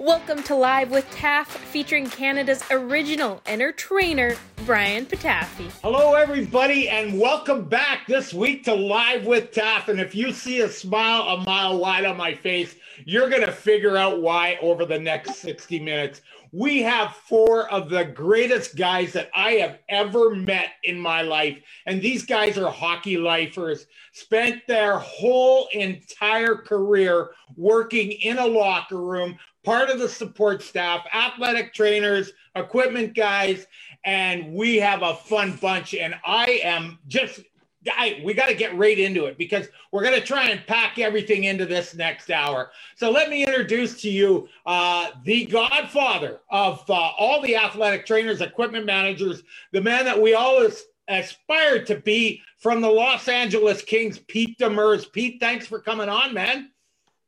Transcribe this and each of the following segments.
Welcome to Live with Taff, featuring Canada's original inner trainer, Brian Patafie. Hello, everybody, and welcome back this week to Live with Taff. And if you see a smile a mile wide on my face, you're going to figure out why over the next 60 minutes. We have four of the greatest guys that I have ever met in my life. And these guys are hockey lifers, spent their whole entire career working in a locker room, part of the support staff, athletic trainers, equipment guys. And we have a fun bunch. And I am just I, we got to get right into it because we're going to try and pack everything into this next hour. So let me introduce to you uh, the godfather of uh, all the athletic trainers, equipment managers, the man that we always aspire to be from the Los Angeles Kings, Pete Demers. Pete, thanks for coming on, man.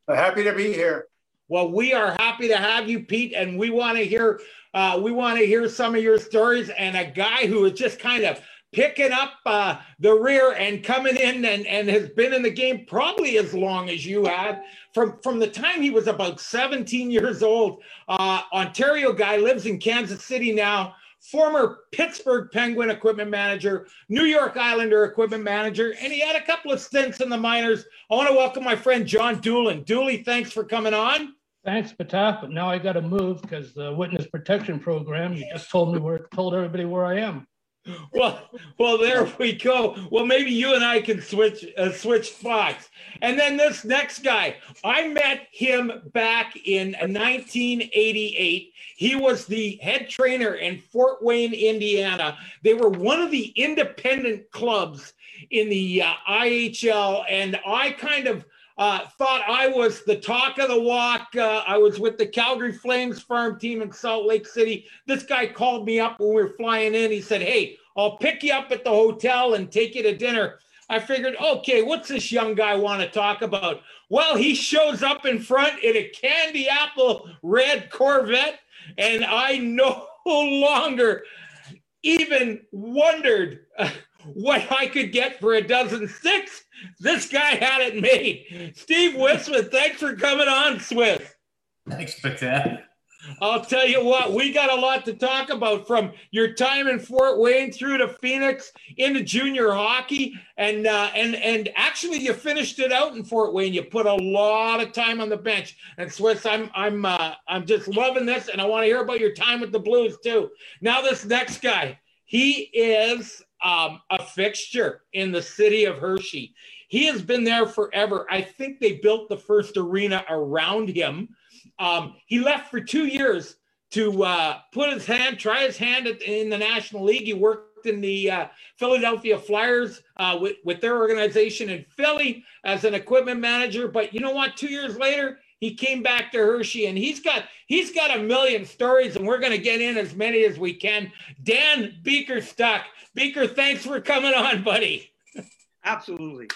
Happy to be here. Well, we are happy to have you, Pete, and we want to hear uh, we want to hear some of your stories and a guy who is just kind of picking up uh, the rear and coming in and, and has been in the game probably as long as you have. from from the time he was about 17 years old uh, ontario guy lives in kansas city now former pittsburgh penguin equipment manager new york islander equipment manager and he had a couple of stints in the minors. I want to welcome my friend john doolin. Dooley thanks for coming on Thanks, Pataf, but now I got to move because the witness protection program. You just told me where, told everybody where I am well, well, there we go. Well, maybe you and I can switch uh, switch spots. And then this next guy, I met him back in 1988. He was the head trainer in Fort Wayne, Indiana. They were one of the independent clubs in the uh, IHL, and I kind of uh, thought I was the talk of the walk. Uh, I was with the Calgary Flames farm team in Salt Lake City. This guy called me up when we were flying in. He said, Hey, I'll pick you up at the hotel and take you to dinner. I figured, okay, what's this young guy want to talk about? Well, he shows up in front in a candy apple red Corvette, and I no longer even wondered. What I could get for a dozen sticks. This guy had it made. Steve Wisman, thanks for coming on, Swiss. Thanks, Patel. I'll tell you what, we got a lot to talk about from your time in Fort Wayne through to Phoenix into junior hockey, and uh, and and actually you finished it out in Fort Wayne. You put a lot of time on the bench. And Swiss, I'm I'm uh, I'm just loving this, and I want to hear about your time with the Blues too. Now this next guy, he is um, a fixture in the city of Hershey. He has been there forever. I think they built the first arena around him. Um, he left for two years to uh, put his hand, try his hand at, in the National League. He worked in the uh, Philadelphia Flyers uh, with, with their organization in Philly as an equipment manager. But you know what? Two years later, he came back to Hershey, and he's got he's got a million stories, and we're going to get in as many as we can. Dan Beaker Stuck. Beaker, thanks for coming on, buddy. Absolutely.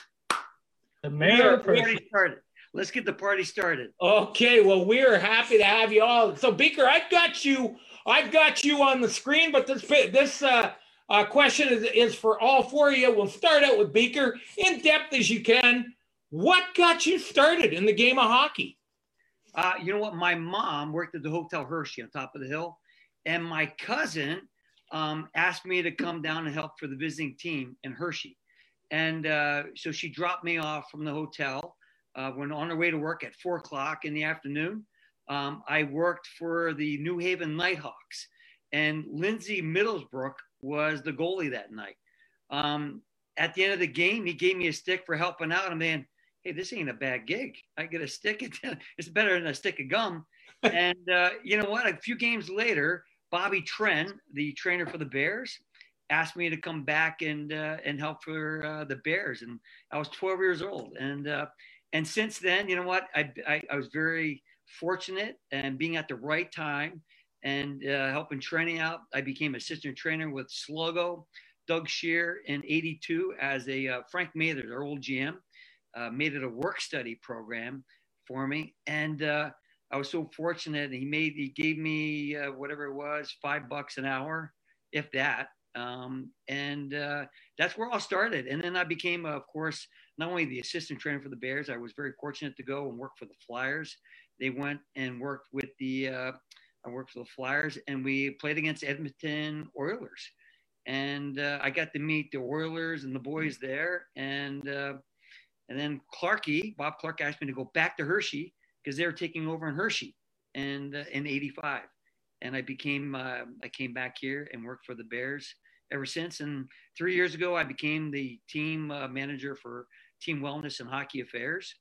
The mayor party started. Let's get the party started. Okay, well, we're happy to have you all. So, Beaker, I've got you. I've got you on the screen, but this this uh, uh, question is, is for all four of you. We'll start out with Beaker, in depth as you can. What got you started in the game of hockey? Uh, you know what? My mom worked at the Hotel Hershey on top of the hill, and my cousin um, asked me to come down and help for the visiting team in Hershey. And uh, so she dropped me off from the hotel. Uh, when on her way to work at four o'clock in the afternoon, um, I worked for the New Haven Nighthawks, and Lindsay Middlebrook was the goalie that night. Um, at the end of the game, he gave me a stick for helping out. And man, hey, this ain't a bad gig. I get a stick. It's better than a stick of gum. and uh, you know what? A few games later, Bobby Tren, the trainer for the Bears, asked me to come back and uh, and help for uh, the Bears. And I was 12 years old. And uh, and since then, you know what? I, I, I was very fortunate and being at the right time and uh, helping training out. I became assistant trainer with Slugo, Doug Shear in 82 as a uh, Frank Mathers, our old GM uh, made it a work study program for me. And uh, I was so fortunate. He made, he gave me uh, whatever it was, five bucks an hour, if that. Um, and uh, that's where all started. And then I became, of course, not only the assistant trainer for the Bears, I was very fortunate to go and work for the Flyers they went and worked with the uh, I worked for the Flyers, and we played against Edmonton Oilers. And uh, I got to meet the Oilers and the boys there. And and then Clarkey, Bob Clarke asked me to go back to Hershey because they were taking over in Hershey, and uh, in '85. And I became uh, I came back here and worked for the Bears ever since. And three years ago, I became the team uh, manager for team wellness and hockey affairs.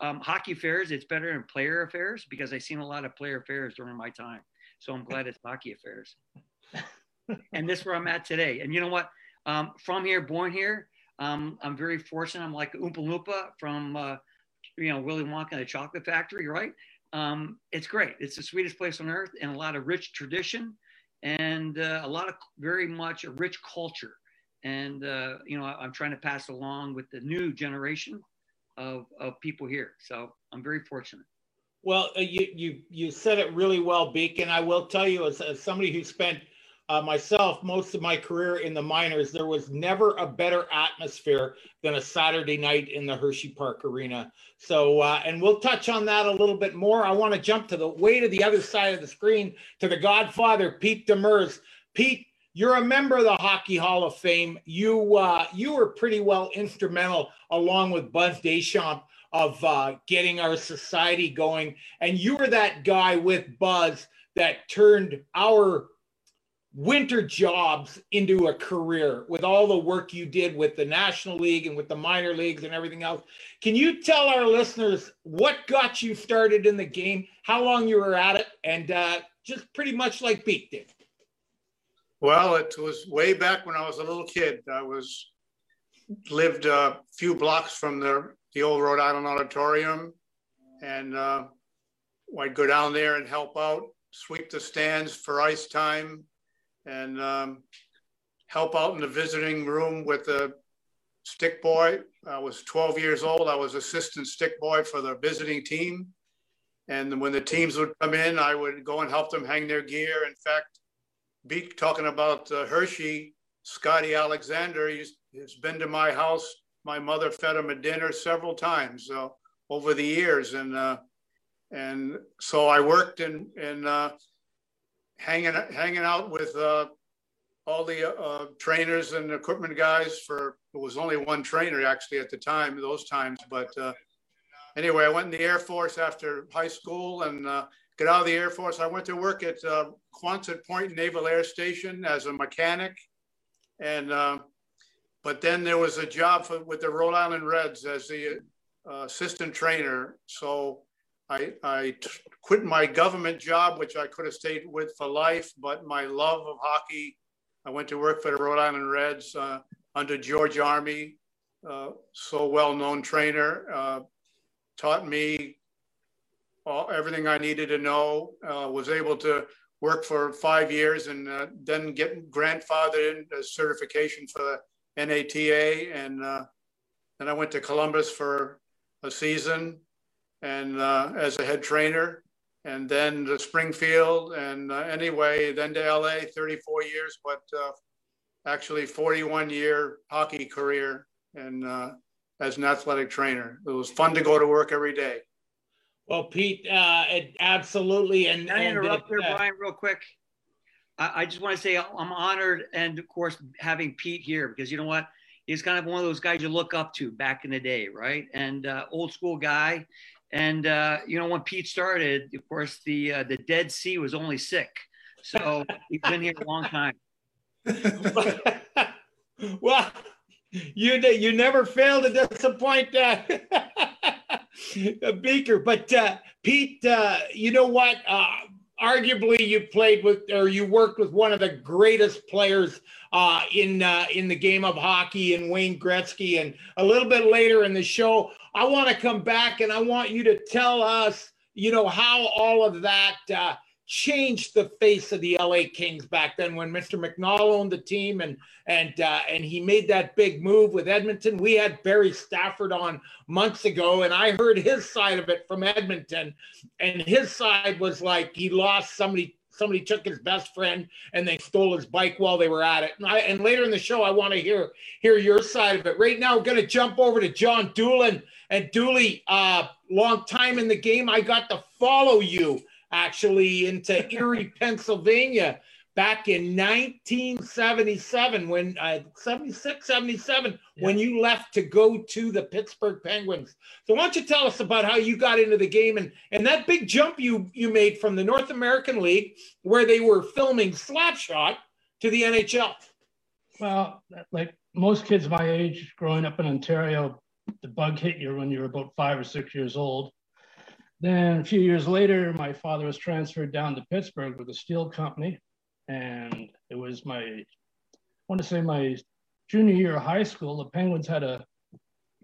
Um, hockey affairs, it's better than player affairs because I've seen a lot of player affairs during my time. So I'm glad it's hockey affairs. and this is where I'm at today. And you know what? Um, from here, born here, um, I'm very fortunate. I'm like Oompa Loompa from, uh, you know, Willy Wonka and the Chocolate Factory, right? Um, it's great. It's the sweetest place on earth and a lot of rich tradition and uh, a lot of very much a rich culture. And, uh, you know, I'm trying to pass along with the new generation of, of people here. So I'm very fortunate. Well, uh, you you you said it really well, Beaker. I will tell you, as, as somebody who spent uh, myself most of my career in the minors, there was never a better atmosphere than a Saturday night in the Hershey Park Arena. So, uh, and we'll touch on that a little bit more. I want to jump to the way to the other side of the screen to the Godfather, Pete Demers. Pete, you're a member of the Hockey Hall of Fame. You uh, you were pretty well instrumental, along with Buzz Deschamps, of uh, getting our society going. And you were that guy with Buzz that turned our winter jobs into a career with all the work you did with the National League and with the minor leagues and everything else. Can you tell our listeners what got you started in the game, how long you were at it, and uh, just pretty much like Beat did? Well, it was way back when I was a little kid. I was lived a few blocks from the the old Rhode Island Auditorium, and uh, I'd go down there and help out, sweep the stands for ice time, and um, help out in the visiting room with the stick boy. I was 12 years old. I was assistant stick boy for the visiting team. And when the teams would come in, I would go and help them hang their gear. In fact, be talking about uh, Hershey, Scotty Alexander, he's, he's been to my house my mother fed him a dinner several times uh, over the years, and uh, and so I worked in in uh, hanging hanging out with uh, all the uh, trainers and equipment guys. For it was only one trainer actually at the time, those times. But uh, anyway, I went in the Air Force after high school and got out of the Air Force. I went to work at Quonset Point Naval Air Station as a mechanic, and but then there was a job for, with the Rhode Island Reds as the uh, assistant trainer. So I, quit my government job, which I could have stayed with for life, but my love of hockey, I went to work for the Rhode Island Reds uh, under George Army, uh, so well-known trainer, uh, taught me all, everything I needed to know, uh, was able to work for five years and uh, then get grandfathered in a certification for the NATA, and uh, then I went to Columbus for a season, and uh, as a head trainer, and then to Springfield, and uh, anyway, then to LA, 34 years, but uh, actually 41 year hockey career, and uh, as an athletic trainer, it was fun to go to work every day. Well, Pete, uh, it, absolutely, and can I interrupt here, Brian, real quick? I, I just want to say I'm honored, and of course having Pete here because you know what, he's kind of one of those guys you look up to back in the day, right? And uh, old school guy. And uh, you know when Pete started, of course the uh, the Dead Sea was only sick, so he's been here a long time. well, you you never fail to disappoint uh, Beaker, but uh, Pete, uh, you know what? Arguably you played with or you worked with one of the greatest players uh, in uh, in the game of hockey and Wayne Gretzky. And a little bit later in the show, I want to come back and I want you to tell us, you know, how all of that uh, changed the face of the LA Kings back then when Mr. McNall owned the team and and uh, and he made that big move with Edmonton. We had Barrie Stafford on months ago, and I heard his side of it from Edmonton, and his side was like he lost somebody somebody took his best friend and they stole his bike while they were at it. And, I, and later in the show, I want to hear hear your side of it. Right now, we're going to jump over to John Doolin. And Dooley, uh, long time in the game, I got to follow you actually into Erie, Pennsylvania back in 1977 when uh, 76 77 yeah. when you left to go to the pittsburgh penguins. So why don't you tell us about how you got into the game and and that big jump you you made from the north american league where they were filming slapshot to the nhl well like most kids my age growing up in ontario the bug hit you when you were about five or six years old then a few years later my father was transferred down to pittsburgh with a steel company and it was my, I want to say my junior year of high school. The Penguins had a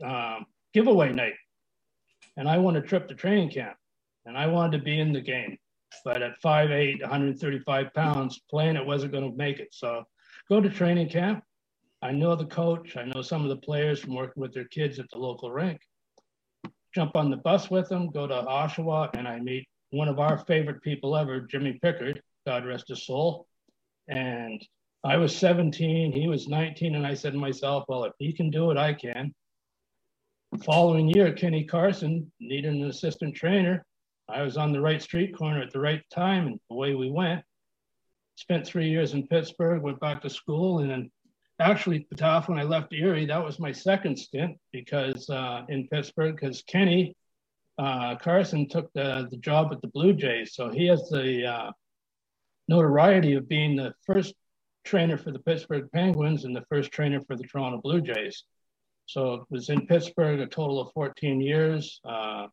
um, giveaway night, and I won a trip to training camp, and I wanted to be in the game, but at 5'8", 135 pounds, playing it wasn't going to make it. So go to training camp. I know the coach. I know some of the players from working with their kids at the local rink. Jump on the bus with them, go to Oshawa, and I meet one of our favorite people ever, Jimmy Pickard, God rest his soul. And I was 17, he was 19, and I said to myself, well, if he can do it, I can. Following year, Kenny Carson needed an assistant trainer. I was on the right street corner at the right time, and away we went. Spent three years in Pittsburgh, went back to school, and then actually, Pataf, when I left Erie, that was my second stint because uh, in Pittsburgh, because Kenny uh, Carson took the, the job at the Blue Jays. So he has the uh, notoriety of being the first trainer for the Pittsburgh Penguins and the first trainer for the Toronto Blue Jays. So it was in Pittsburgh a total of 14 years. Uh,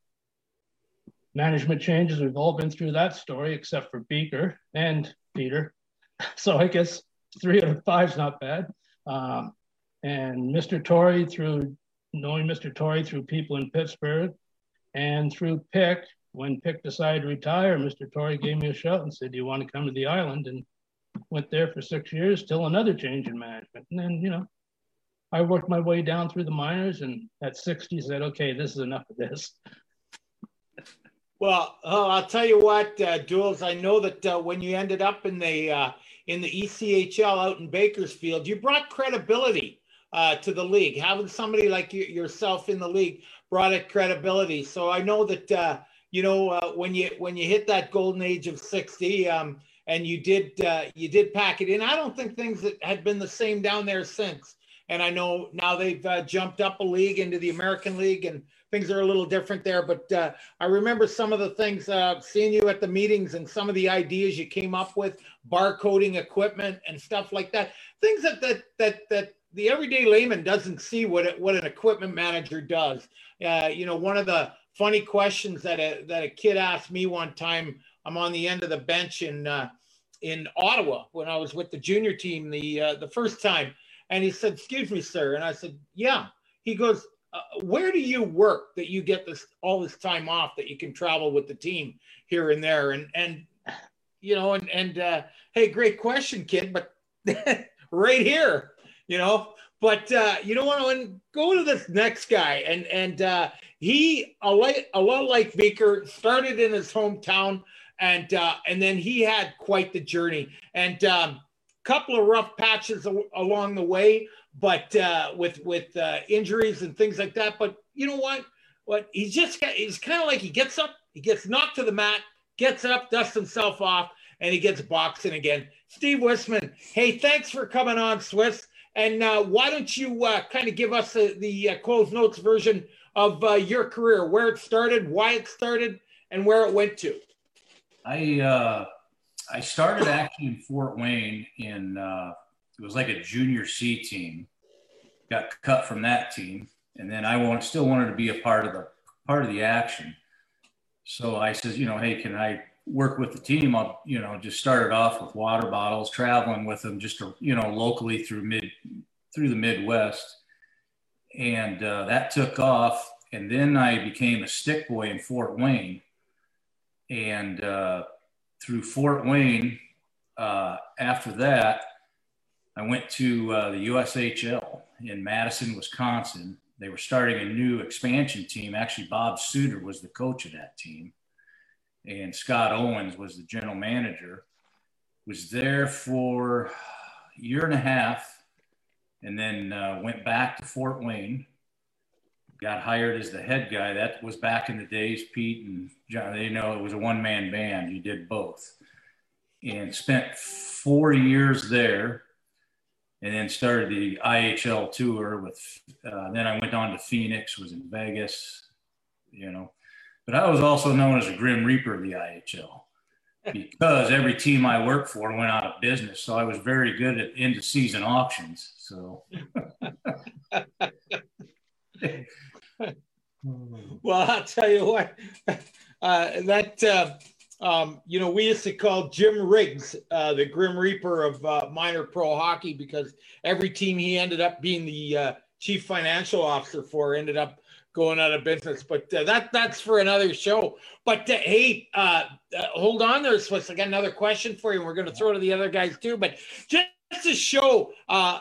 management changes, we've all been through that story except for Beaker and Peter. So I guess three out of five is not bad. Um, and Mr. Torrey, through knowing Mr. Torrey through people in Pittsburgh and through Pick, when Pick decided to retire, Mr. Torrey gave me a shout and said, Do you want to come to the island? And went there for six years till another change in management. And then, you know, I worked my way down through the minors and at 60 said, okay, this is enough of this. Well, oh, I'll tell you what, uh, I know that uh, when you ended up in the uh, in the ECHL out in Bakersfield, you brought credibility uh, to the league. Having somebody like you, yourself in the league brought it credibility. So I know that uh, you know, uh, when you when you hit that golden age of 60, um, and you did uh, you did pack it in. I don't think things had been the same down there since. And I know now they've uh, jumped up a league into the American League, and things are a little different there. But uh, I remember some of the things uh, seeing you at the meetings and some of the ideas you came up with, barcoding equipment and stuff like that. Things that that that that the everyday layman doesn't see what it, what an equipment manager does. Uh, you know, one of the funny questions that a that a kid asked me one time. I'm on the end of the bench in uh, in Ottawa when I was with the junior team the uh, the first time, and he said, "Excuse me, sir," and I said, "Yeah." He goes, uh, "Where do you work that you get this all this time off that you can travel with the team here and there?" And and you know, and and uh, hey, great question, kid, but right here, you know. But uh, you know what? When go to this next guy, and and uh, he a, lot, a lot like Beaker started in his hometown, and uh, and then he had quite the journey, and um, couple of rough patches along the way, but uh, with with uh, injuries and things like that. But you know what? What he's just he's kind of like he gets up, he gets knocked to the mat, gets up, dusts himself off, and he gets boxing again. Steve Wisman, hey, thanks for coming on, Swiss. And uh, why don't you uh, kind of give us the uh, closed notes version of uh, your career, where it started, why it started, and where it went to? I I started actually in Fort Wayne in it was like a junior C team. Got cut from that team, and then I want, still wanted to be a part of the part of the action. So I said, you know, hey, can I work with the team, I'll, you know, just started off with water bottles, traveling with them just, to, you know, locally through mid, through the Midwest. And uh, that took off. And then I became a stick boy in Fort Wayne. And uh, through Fort Wayne, uh, after that, I went to uh, the USHL in Madison, Wisconsin. They were starting a new expansion team. Actually, Bob Suter was the coach of that team and Scott Owens was the general manager. was there for a year and a half, and then uh, went back to Fort Wayne. Got hired as the head guy. That was back in the days, Pete and John. They know it was a one man band. You did both, and spent four years there, and then started the IHL tour with. Uh, then I went on to Phoenix. Was in Vegas, you know, but I was also known as a Grim Reaper of the IHL because every team I worked for went out of business. So I was very good at end of season auctions. So. well, I'll tell you what, uh, that, uh, um, you know, we used to call Jim Riggs uh, the Grim Reaper of uh, minor pro hockey because every team he ended up being the uh, chief financial officer for ended up going out of business. But uh, that that's for another show. But uh, hey, uh, hold on there, Swiss. I got another question for you. And we're going to throw to the other guys too. But just to show,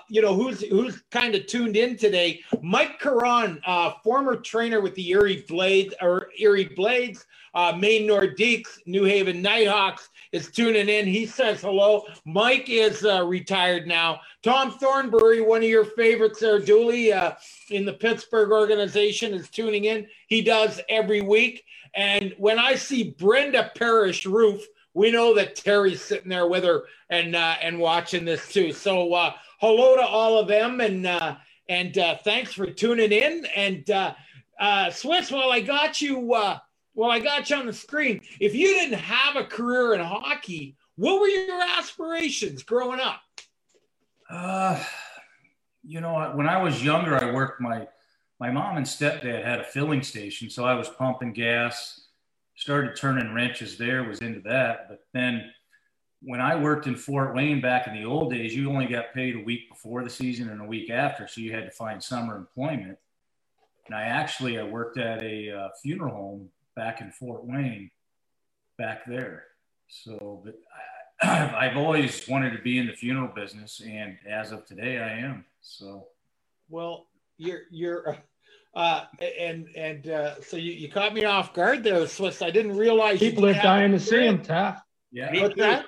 you know, who's who's kind of tuned in today. Mike Caron, former trainer with the Erie Blades or Erie Blades, uh, Maine Nordiques, New Haven Nighthawks is tuning in. He says hello. Mike is uh, retired now. Tom Thornbury, one of your favorites there, Dooley, uh, in the Pittsburgh organization, is tuning in. He does every week. And when I see Brenda Parrish Roof, we know that Terry's sitting there with her and uh, and watching this too. So uh, hello to all of them, and uh, and uh, thanks for tuning in. And uh, uh, Swiss, while I got you, while I got you on the screen, if you didn't have a career in hockey, what were your aspirations growing up? Uh, you know, when I was younger, I worked my my mom and stepdad had a filling station, so I was pumping gas. Started turning wrenches there, was into that. But then when I worked in Fort Wayne back in the old days, you only got paid a week before the season and a week after, so you had to find summer employment. And I actually I worked at a uh, funeral home back in Fort Wayne, back there. So, but I've always wanted to be in the funeral business, and as of today, I am. So, well, you're you're, uh, and and uh, so you, you caught me off guard there, Swiss. I didn't realize people are dying to see him, Taff. Yeah, what's that?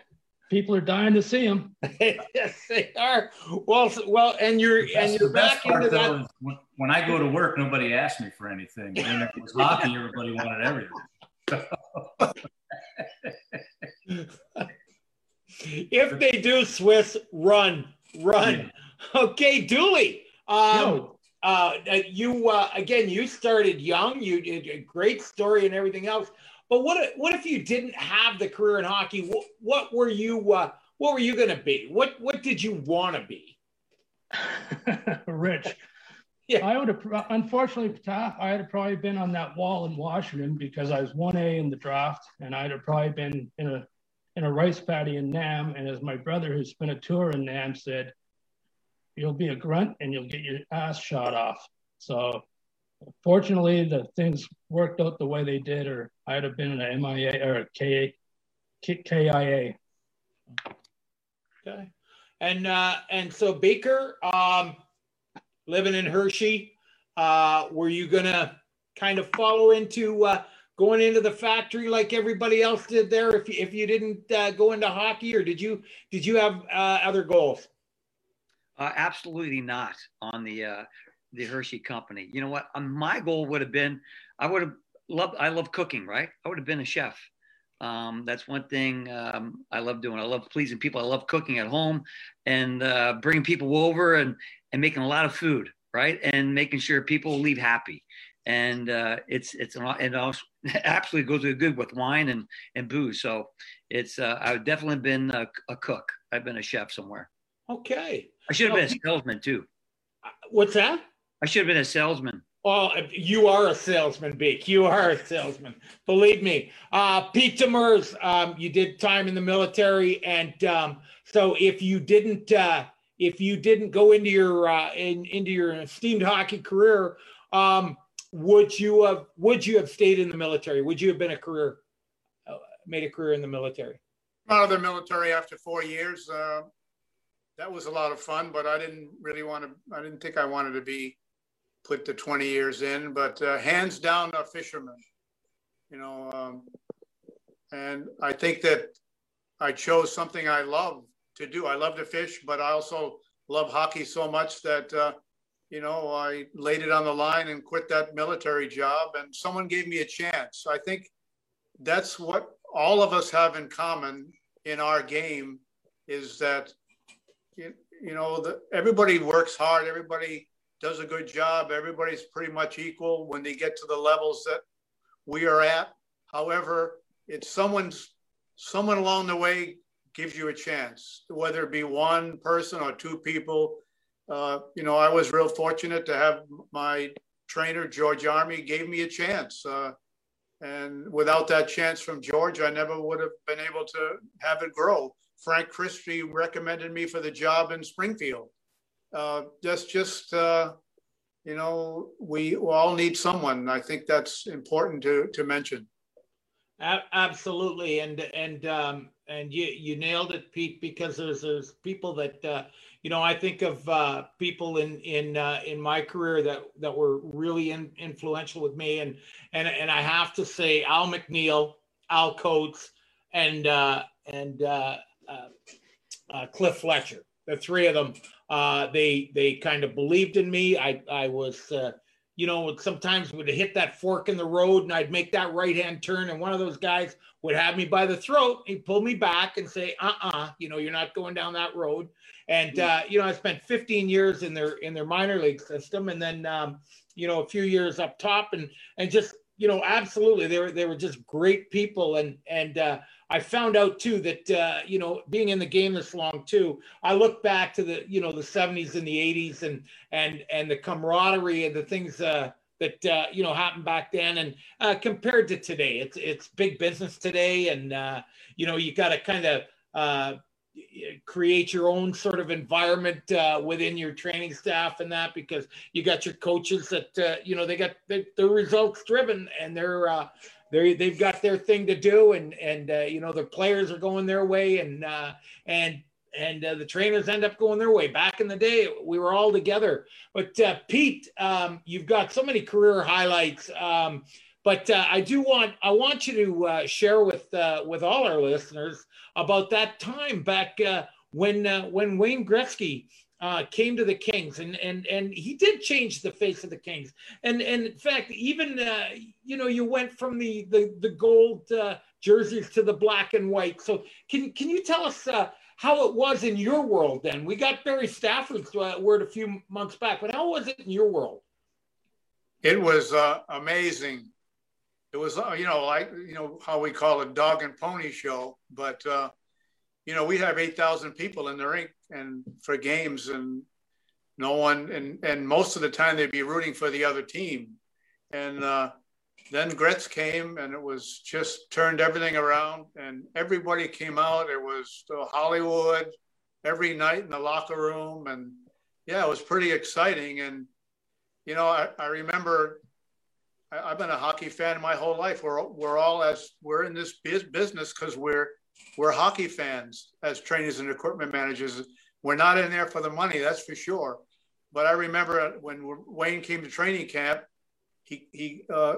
People are dying to see him. yes, they are. Well, well, and you're and you're back into that. When, when, I go to work, nobody asks me for anything. And if it was hockey, everybody wanted everything. if they do Swiss, run, run. Yeah. Okay, Dooley. Um, uh, you uh, again, you started young. You did a great story and everything else. But what if, what if you didn't have the career in hockey? What, what were you uh, what were you going to be? What what did you want to be? Rich. Yeah. I would have, unfortunately, I had probably been on that wall in Washington because I was 1A in the draft and I'd have probably been in a in a rice paddy in Nam. And as my brother, who spent a tour in Nam, said, you'll be a grunt and you'll get your ass shot off. So fortunately, the things worked out the way they did, or I'd have been in a MIA or a KA, KIA. Okay. And uh, and so Beaker, um, living in Hershey, uh, were you gonna kind of follow into uh, going into the factory like everybody else did there if you, if you didn't uh, go into hockey or did you did you have uh, other goals? Uh, absolutely not on the uh, the hershey company. You know what? Um, my goal would have been i would have loved i love cooking right? I would have been a chef. Um, that's one thing um, i love doing. I love pleasing people. I love cooking at home and uh, bringing people over and and making a lot of food right and making sure people leave happy and uh, it's it's an, it also absolutely goes good with wine and and booze. So it's uh, I've definitely been a, a, cook. I've been a chef somewhere. Okay. I should have been a salesman too. Uh, what's that? I should have been a salesman. Oh, you are a salesman, Beak. You are a salesman. Believe me. Uh, Pete Demers, um, you did time in the military, and um, so if you didn't, uh, if you didn't go into your uh, in, into your esteemed hockey career, um, would you have would you have stayed in the military? Would you have been a career uh, made a career in the military? Out of the military after four years. Uh, that was a lot of fun, but I didn't really want to. I didn't think I wanted to be put the 20 years in. But uh, hands down, a fisherman. You know, um, and I think that I chose something I love to do. I love to fish, but I also love hockey so much that uh, you know I laid it on the line and quit that military job. And someone gave me a chance. I think that's what all of us have in common in our game is that you, you know the, everybody works hard. Everybody does a good job. Everybody's pretty much equal when they get to the levels that we are at. However, it's someone's someone along the way gives you a chance, whether it be one person or two people. Uh, you know, I was real fortunate to have my trainer, George Army, gave me a chance. Uh, and without that chance from George, I never would have been able to have it grow. Frank Christie recommended me for the job in Springfield. Uh, that's just, uh, you know, we all need someone. I think that's important to, to mention. Absolutely, and and um, and you you nailed it, Pete. Because there's there's people that uh, you know I think of uh, people in in uh, in my career that that were really in, influential with me, and and and I have to say Al McNeil, Al Coates, and uh, and uh, uh, Cliff Fletcher. The three of them, they they kind of believed in me. I I was. You know, sometimes would hit that fork in the road and I'd make that right hand turn. And one of those guys would have me by the throat. He'd pull me back and say, uh uh-uh, uh you know, you're not going down that road. And, uh, you know, I spent 15 years in their, in their minor league system and then, um, you know, a few years up top and, and just, you know, absolutely. They were, they were just great people. And, and, uh, I found out too that uh, you know being in the game this long too. I look back to the you know the 70s and the 80s and and and the camaraderie and the things uh, that uh, you know happened back then and uh, compared to today, it's it's big business today, and uh, you know you got to kind of uh, create your own sort of environment uh, within your training staff and that because you got your coaches that uh, you know they got they're, results driven and they're uh, they they've got their thing to do, and and uh, you know the players are going their way, and uh, and and uh, the trainers end up going their way. Back in the day, we were all together. But Pete, um, you've got so many career highlights. Um, but uh, I do want I want you to uh, share with uh, with all our listeners about that time back uh, when uh, when Wayne Gretzky came to the Kings, and and and he did change the face of the Kings. And and in fact, even you know, you went from the the the gold jerseys to the black and white. So can can you tell us? How it was in your world then? We got Barrie Stafford's word a few months back, but how was it in your world? It was uh, amazing. It was, uh, you know, like you know how we call it dog and pony show, but uh, you know, we'd have 8,000 people in the rink and for games and no one, and, and most of the time they'd be rooting for the other team. And uh, then Gretz came and it was just turned everything around and everybody came out. It was uh, Hollywood every night in the locker room. And yeah, it was pretty exciting. And, you know, I, I remember I, have been a hockey fan my whole life. We're, we're all as we're in this business because we're we're hockey fans as trainers and equipment managers. We're not in there for the money, that's for sure. But I remember when Wayne came to training camp, he, he uh,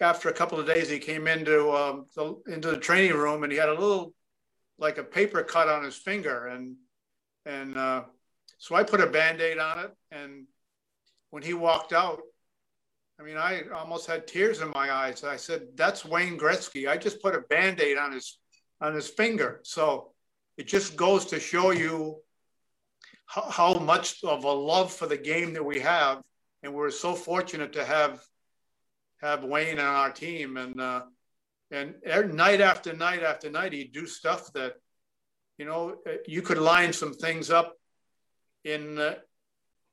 after a couple of days, he came into um, the, into the training room and he had a little, like a paper cut on his finger, and and uh, so I put a band-aid on it. And when he walked out, I mean, I almost had tears in my eyes. I said, "That's Wayne Gretzky. I just put a band-aid on his on his finger. So it just goes to show you how, how much of a love for the game that we have. And we're so fortunate to have have Wayne on our team. And uh, and er, night after night after night, he'd do stuff that, you know, eh, you could line some things up in the,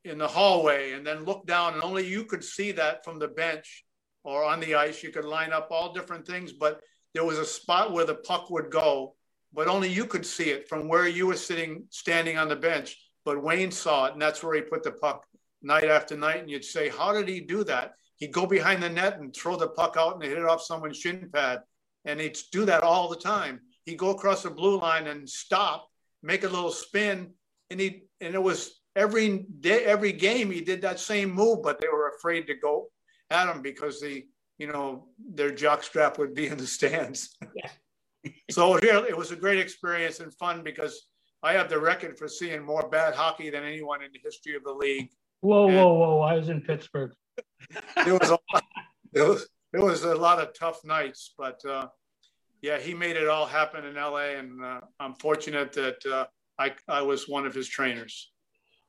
in the hallway and then look down, and only you could see that from the bench or on the ice. You could line up all different things, but there was a spot where the puck would go, but only you could see it from where you were sitting, standing on the bench. But Wayne saw it, and that's where he put the puck night after night. And you'd say, How did he do that? He'd go behind the net and throw the puck out and hit it off someone's shin pad. And he'd do that all the time. He'd go across the blue line and stop, make a little spin, and he and it was every day, every game he did that same move, but they were afraid to go at him because the you know, their jock strap would be in the stands. yeah. so here it was a great experience and fun because I have the record for seeing more bad hockey than anyone in the history of the league. Whoa, and whoa, whoa! I was in Pittsburgh. There was a lot, there was there was a lot of tough nights, but uh, yeah, he made it all happen in LA, and uh, I'm fortunate that uh, I I was one of his trainers.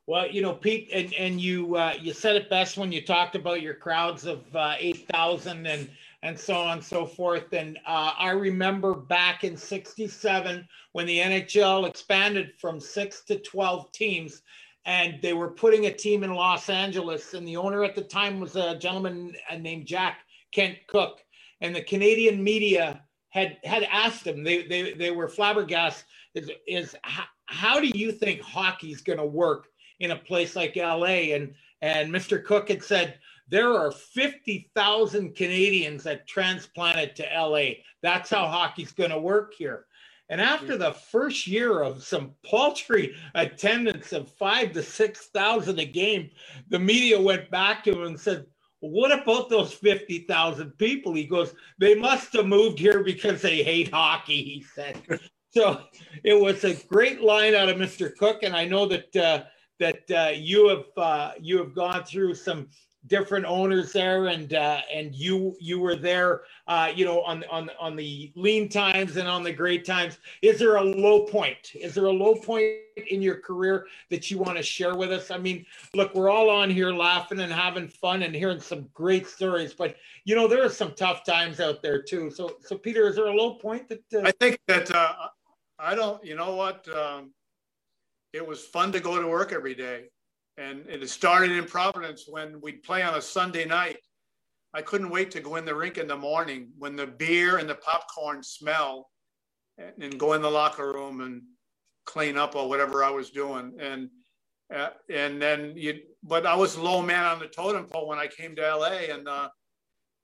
Well, you know, Pete, and and you uh, you said it best when you talked about your crowds of uh, eight thousand and and so on and so forth. And uh, I remember back in '67 when the NHL expanded from six to twelve teams, and they were putting a team in Los Angeles, and the owner at the time was a gentleman named Jack Kent Cooke, and the Canadian media had had asked him. They they they were flabbergasted. Is is how, how do you think hockey's going to work? In a place like LA. And and Mr. Cooke had said there are 50,000 Canadians that transplanted to LA. That's how hockey's going to work here. And after the first year of some paltry attendance of five to 6,000 a game, the media went back to him and said, what about those 50,000 people? He goes, they must have moved here because they hate hockey, he said. so it was a great line out of Mr. Cooke. And I know that uh, that uh, you have uh, you have gone through some different owners there, and uh, and you you were there, uh, you know, on on on the lean times and on the great times. Is there a low point? Is there a low point in your career that you want to share with us? I mean, look, we're all on here laughing and having fun and hearing some great stories, but you know, there are some tough times out there too. So, so Peter, is there a low point that? Uh... I think that uh, I don't. You know what? Um it was fun to go to work every day. And it started in Providence when we'd play on a Sunday night. I couldn't wait to go in the rink in the morning when the beer and the popcorn smell and, go in the locker room and clean up or whatever I was doing. And uh, and then you, but I was low man on the totem pole when I came to LA. And uh,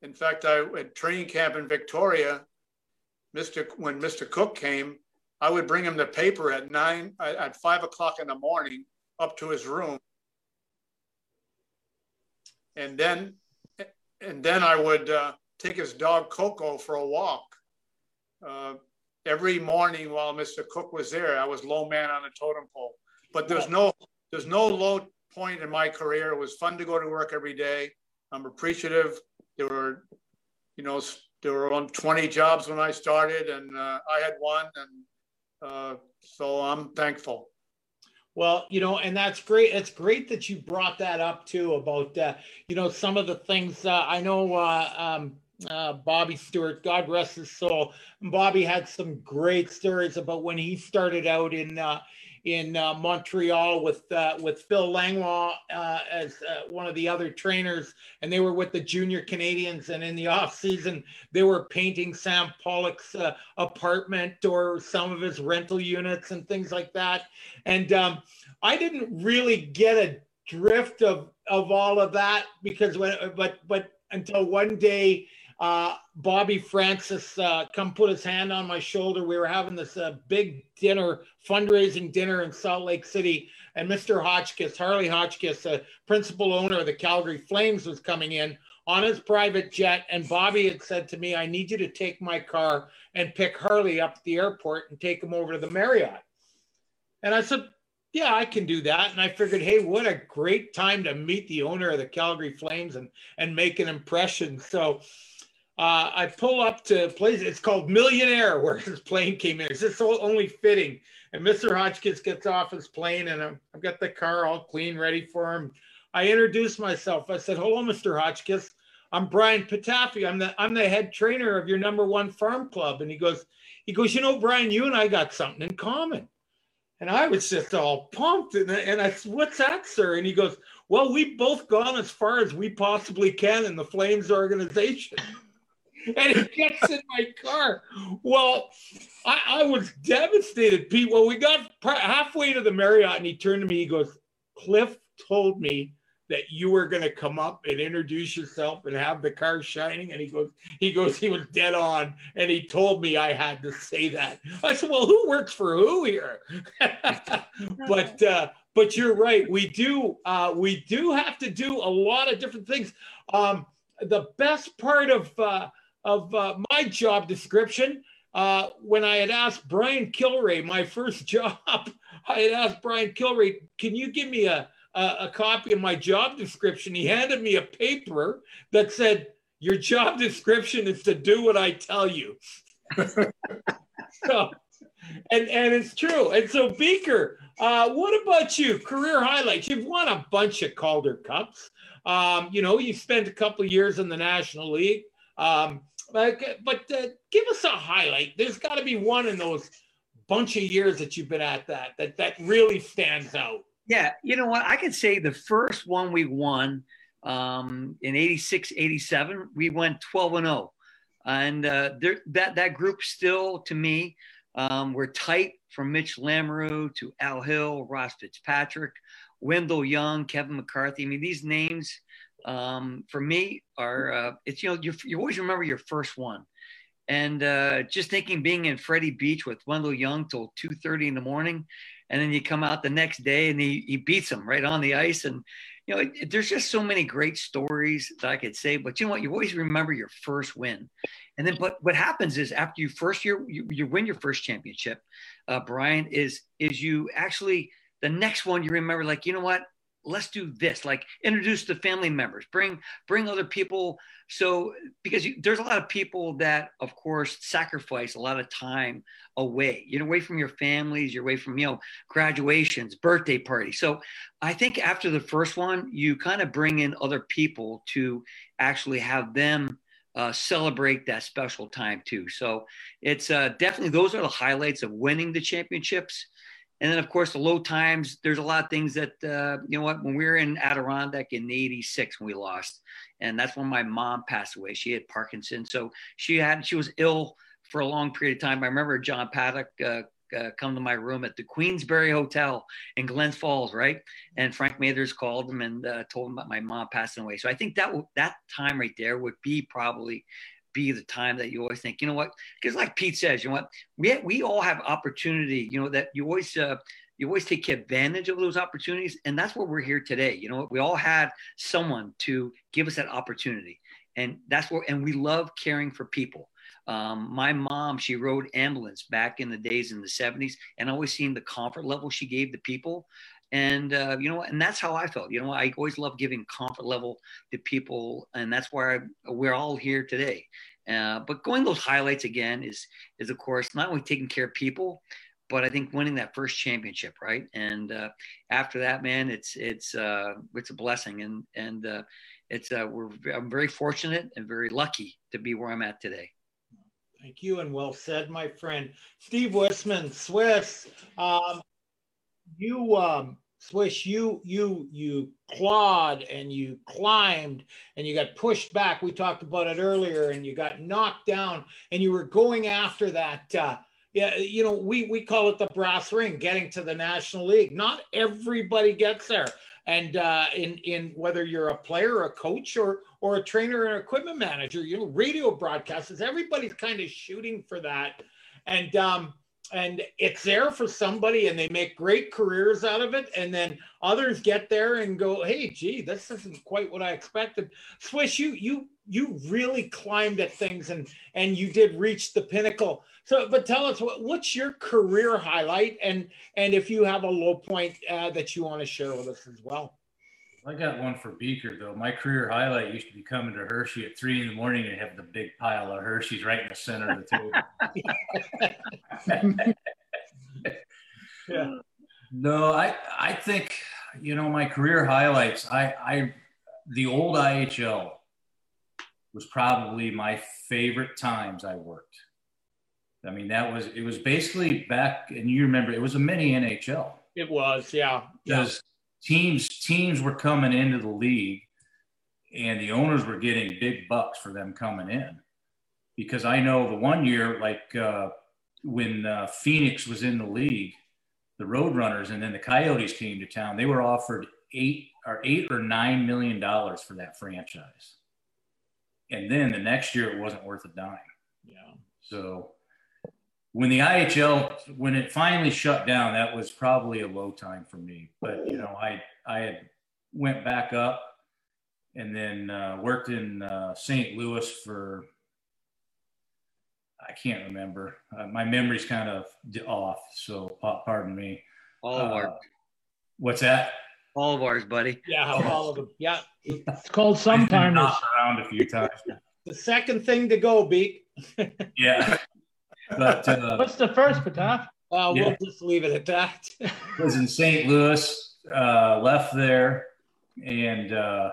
in fact, I at training camp in Victoria, Mr. When Mr. Cooke came, I would bring him the paper at nine, at five o'clock in the morning up to his room. And then, and then I would uh, take his dog Coco for a walk. Uh, every morning while Mr. Cooke was there, I was low man on the totem pole. But there's no, there's no low point in my career. It was fun to go to work every day. I'm appreciative. There were, you know, there were on 20 jobs when I started, and uh, I had one, and uh, so I'm thankful. Well, you know, and that's great. It's great that you brought that up too about, uh, you know, some of the things uh, I know. Uh, um, uh, Bobby Stewart, God rest his soul. Bobby had some great stories about when he started out in uh, in uh, Montreal with uh, with Phil Langlois uh, as uh, one of the other trainers, and they were with the junior Canadians. And in the off season, they were painting Sam Pollock's uh, apartment or some of his rental units and things like that. And um, I didn't really get a drift of of all of that because when but but until one day uh, Bobby Francis uh, come put his hand on my shoulder. We were having this uh, big dinner, fundraising dinner in Salt Lake City, and Mr. Hotchkiss, Harley Hotchkiss, the principal owner of the Calgary Flames, was coming in on his private jet. And Bobby had said to me, "I need you to take my car and pick Harley up at the airport and take him over to the Marriott." And I said, yeah, I can do that. And I figured, hey, what a great time to meet the owner of the Calgary Flames and and make an impression. So uh, I pull up to place, it's called Million Air, where his plane came in. It's just so only fitting. And Mr. Hotchkiss gets off his plane, and i have got the car all clean, ready for him. I introduced myself. I said, Hello, Mr. Hotchkiss. I'm Brian Patafie. I'm the I'm the head trainer of your number one farm club. And he goes, he goes, you know, Brian, you and I got something in common. And I was just all pumped. And, and I said, What's that, sir? And he goes, Well, we've both gone as far as we possibly can in the Flames organization and he gets in my car. Well, I, I, was devastated, Pete. Well, we got halfway to the Marriott, and he turned to me. He goes, "Cliff told me that you were going to come up and introduce yourself and have the car shining." And he goes, "He goes, he was dead on, and he told me I had to say that." I said, "Well, who works for who here?" but uh, but you're right. We do uh, we do have to do a lot of different things. Um, the best part of uh, of uh, my job description. uh, when I had asked Brian Kilrea, my first job, I had asked Brian Kilrea, can you give me a, a, a copy of my job description? He handed me a paper that said, your job description is to do what I tell you. so, and, and it's true. And so, Beaker, uh, what about you? Career highlights. You've won a bunch of Calder Cups. Um, you know, you spent a couple years in the National League. Um, but but uh, give us a highlight. There's got to be one in those bunch of years that you've been at that that that really stands out. Yeah, you know what? I could say the first one we won um, in 86, 87, we went 12 and 0. And uh, that, that group still, to me, um, we're tight from Mitch Lamoureux to Al Hill, Ross Fitzpatrick, Wendell Young, Kevin McCarthy. I mean, these names um, for me are, uh, it's, you know, you, you always remember your first one. And uh, just thinking being in Freddie Beach with Wendell Young till 2.30 in the morning, and then you come out the next day and he, he beats him right on the ice. And, you know, it, there's just so many great stories that I could say, but you know what? You always remember your first win. And then, but what happens is after you first year, you, you win your first championship, uh, Brian, is, is you actually, the next one you remember, like, you know what? Let's do this like introduce the family members bring bring other people. So because you, there's a lot of people that of course sacrifice a lot of time away you know away from your families you're away from you know graduations birthday parties. So i think after the first one you kind of bring in other people to actually have them uh, celebrate that special time too. So it's uh, definitely those are the highlights of winning the championships and then, of course, the low times, there's a lot of things that, uh, you know what, when we were in Adirondack in 86, when we lost, and that's when my mom passed away. She had Parkinson. So she had, she was ill for a long period of time. I remember John Paddock uh, uh, come to my room at the Queensbury Hotel in Glens Falls, right? And Frank Mathers called him and uh, told him about my mom passing away. So I think that that time right there would be probably be the time that you always think, you know what? Because like Pete says, you know what? We we all have opportunity. You know that you always uh, you always take advantage of those opportunities, and that's what we're here today. You know, we all had someone to give us that opportunity, and that's what. And we love caring for people. Um, my mom, she rode ambulance back in the days in the 70s, and always seeing the comfort level she gave the people and uh, you know and that's how i felt. You know i always love giving comfort level to people and that's why we're all here today. Uh, but going those highlights again is is of course not only taking care of people but i think winning that first championship right? And uh, after that man it's it's uh, it's a blessing. And and uh, it's uh, we're i'm very fortunate and very lucky to be where i'm at today. Thank you and well said, my friend. Steve Wisman, Swiss. Um, you um, Swish, you you you clawed and you climbed and you got pushed back. We talked about it earlier, and you got knocked down, and you were going after that. Uh, yeah, you know, we we call it the brass ring, getting to the National League. Not everybody gets there, and uh, in in whether you're a player, a coach, or or a trainer or equipment manager, you know, radio broadcasters, everybody's kind of shooting for that, and um, and it's there for somebody and they make great careers out of it and then others get there and go hey gee this isn't quite what i expected. Swish you you you really climbed at things and and you did reach the pinnacle. So but tell us what, what's your career highlight? And and if you have a low point uh, that you want to share with us as well I got one for Beaker though. My career highlight used to be coming to Hershey at three in the morning and have the big pile of Hershey's right in the center of the table. yeah. No, I I think you know my career highlights. I I the old IHL was probably my favorite times I worked. I mean that was it was basically back and you remember it was a mini NHL. It was, yeah. Because teams teams were coming into the league and the owners were getting big bucks for them coming in. Because i know the one year like uh, when uh, phoenix was in the league the roadrunners and then the coyotes came to town they were offered eight or eight or nine million dollars for that franchise. And then the next year it wasn't worth a dime. Yeah. So when the IHL when it finally shut down, that was probably a low time for me. But you know, I I had went back up and then uh, worked in uh, St. Louis for I can't remember. Uh, my memory's kind of off, so pardon me. All of uh, ours. What's that? All of ours, buddy. Yeah, all of them. Yeah. It's called sometimes. around a few times. the second thing to go, Beak. yeah. But uh, what's the first, Pataf? Uh, yeah. We'll just leave it at that. was in St. Louis, uh, left there, and uh,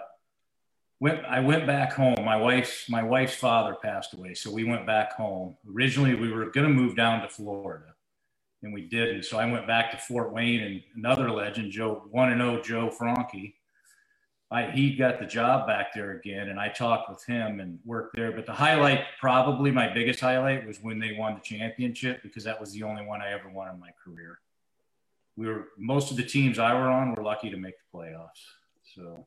went. I went back home. My wife's my wife's father passed away, so we went back home. Originally, we were going to move down to Florida, and we didn't. So I went back to Fort Wayne, and another legend, Joe one and zero oh Joe Franke I, he got the job back there again, and I talked with him and worked there. But the highlight, probably my biggest highlight, was when they won the championship because that was the only one I ever won in my career. We were most of the teams I were on were lucky to make the playoffs. So,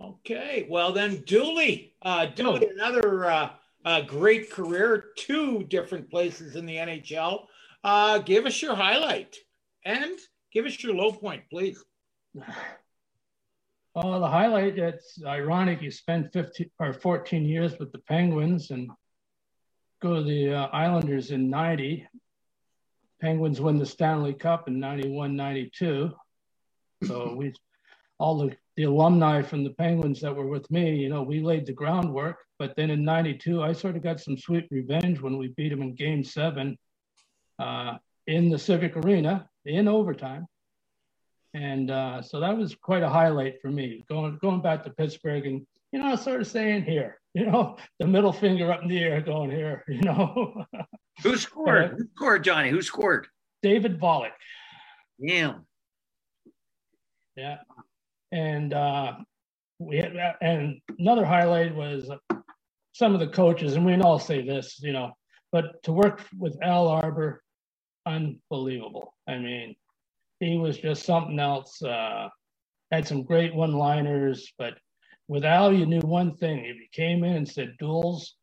okay, well then, Dooley, uh, Dooley, another uh, uh, great career, two different places in the NHL. Uh, give us your highlight and give us your low point, please. Oh, the highlight, it's ironic you spend 15 or 14 years with the Penguins and go to the uh, Islanders in 90. Penguins win the Stanley Cup in 91, 92. So we, all the, the alumni from the Penguins that were with me, you know, we laid the groundwork. But then in 92, I sort of got some sweet revenge when we beat them in game seven uh, in the Civic Arena in overtime. And uh, so that was quite a highlight for me going going back to Pittsburgh and you know sort of saying here, you know, the middle finger up in the air, going here, you know. Who scored? Who scored, Johnny? Who scored? David Volek. Yeah. Yeah. And uh, we had, and another highlight was some of the coaches, and we all say this, you know, but to work with Al Arbour, unbelievable. I mean, he was just something else. Uh, had some great one-liners, but with Al, you knew one thing: if he came in and said "duels,"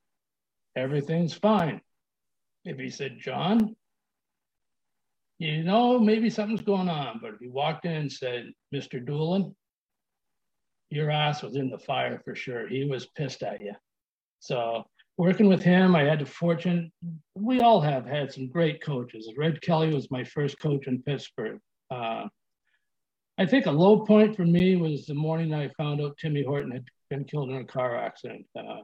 everything's fine. If he said "John," you know maybe something's going on. But if he walked in and said "Mr. Doolin," your ass was in the fire for sure. He was pissed at you. So working with him, I had the fortune. We all have had some great coaches. Red Kelly was my first coach in Pittsburgh. Uh, I think a low point for me was the morning I found out Timmy Horton had been killed in a car accident. Uh,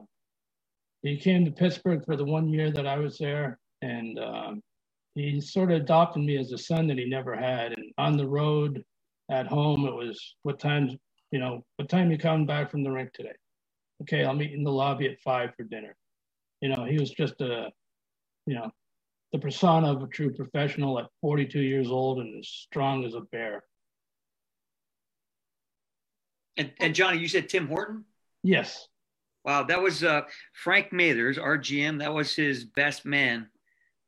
he came to Pittsburgh for the one year that I was there, and um, he sort of adopted me as a son that he never had. And on the road, at home, it was what time, you know, what time you coming back from the rink today? Okay, I'll meet in the lobby at five for dinner. You know, he was just a, you know, the persona of a true professional at 42 years old and as strong as a bear. And, and Johnny, you said Tim Horton? Yes. Wow, that was uh, Frank Mathers, our GM. That was his best man.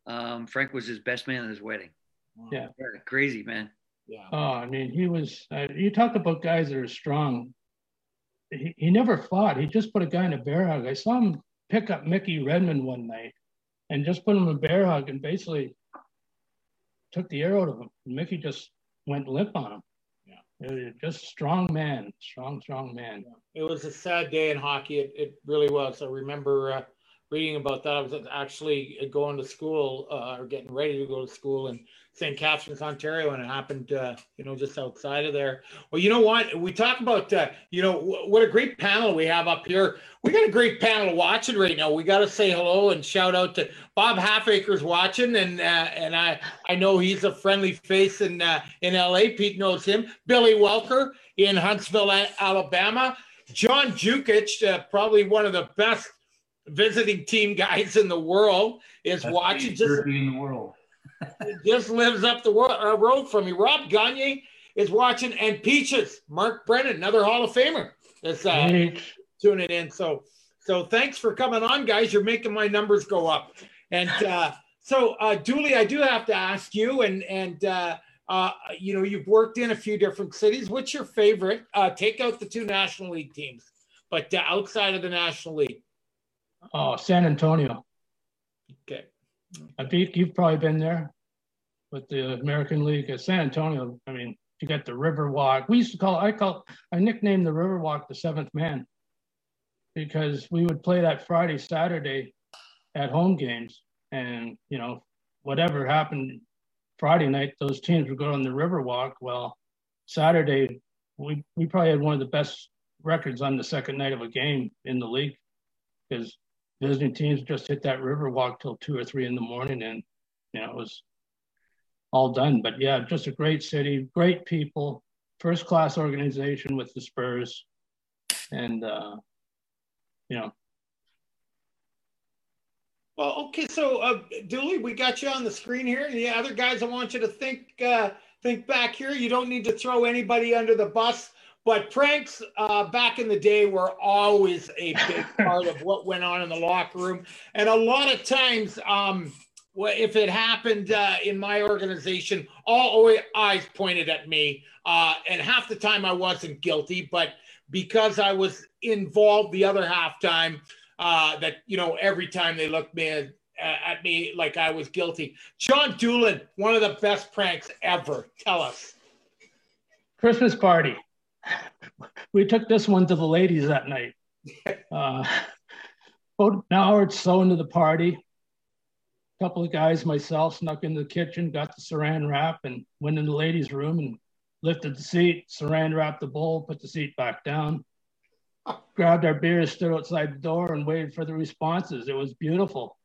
Um, Frank was his best man at his wedding. Wow. Yeah. Crazy, man. Yeah. Oh, I mean, he was, uh, you talk about guys that are strong. He, he never fought. He just put a guy in a bear hug. I saw him pick up Mickey Redmond one night and just put him in a bear hug and basically took the air out of him. Mickey just went limp on him. Yeah. Just strong man, strong, strong man. It was a sad day in hockey. It, it really was. I remember uh, reading about that. I was actually going to school uh, or getting ready to go to school in St. Catharines, Ontario, and it happened, uh, you know, just outside of there. Well, you know what? We talk about, uh, you know, w- what a great panel we have up here. We got a great panel watching right now. We got to say hello and shout out to Bob Halfacre's watching, and uh, and I I know he's a friendly face in uh, in LA. Pete knows him. Billy Welker in Huntsville, Alabama. John Jukic, uh, probably one of the best visiting team guys in the world is That's watching. Just in the world. Just lives up the world, uh, road from you. Rob Gagne is watching, and Peaches, Mark Brennan, another Hall of Famer, is uh, tuning in. So, so thanks for coming on, guys. You're making my numbers go up. And uh, so, uh, Dooley, I do have to ask you, and and uh, uh, you know, you've worked in a few different cities. What's your favorite? Uh, take out the two National League teams, but uh, outside of the National League. Oh, San Antonio. I think you've probably been there with the American League at San Antonio. I mean, you got the River Walk. We used to call I call I nicknamed the River Walk the seventh man because we would play that Friday, Saturday at home games. And, you know, whatever happened Friday night, those teams would go on the Riverwalk. Well, Saturday, we, we probably had one of the best records on the second night of a game in the league because visiting teams just hit that river walk till two or three in the morning. And, you know, it was all done. But yeah, just a great city, great people, first class organization with the Spurs. And, uh, you know, Well, okay, so uh, Dooley, we got you on the screen here. And the other guys, I want you to think uh, think back here. You don't need to throw anybody under the bus, but pranks uh, back in the day were always a big part of what went on in the locker room, and a lot of times, um, if it happened uh, in my organization, all eyes pointed at me, uh, and half the time I wasn't guilty, but because I was involved the other half time uh, that you know every time they looked me at, at me like I was guilty. John Doolan, one of the best pranks ever. Tell us. Christmas party. We took this one to the ladies that night. Uh, an hour so into the party. A couple of guys, myself, snuck into the kitchen, got the saran wrap, and went in the ladies' room and lifted the seat, saran wrapped the bowl, put the seat back down grabbed our beers, stood outside the door, and waited for the responses. It was beautiful.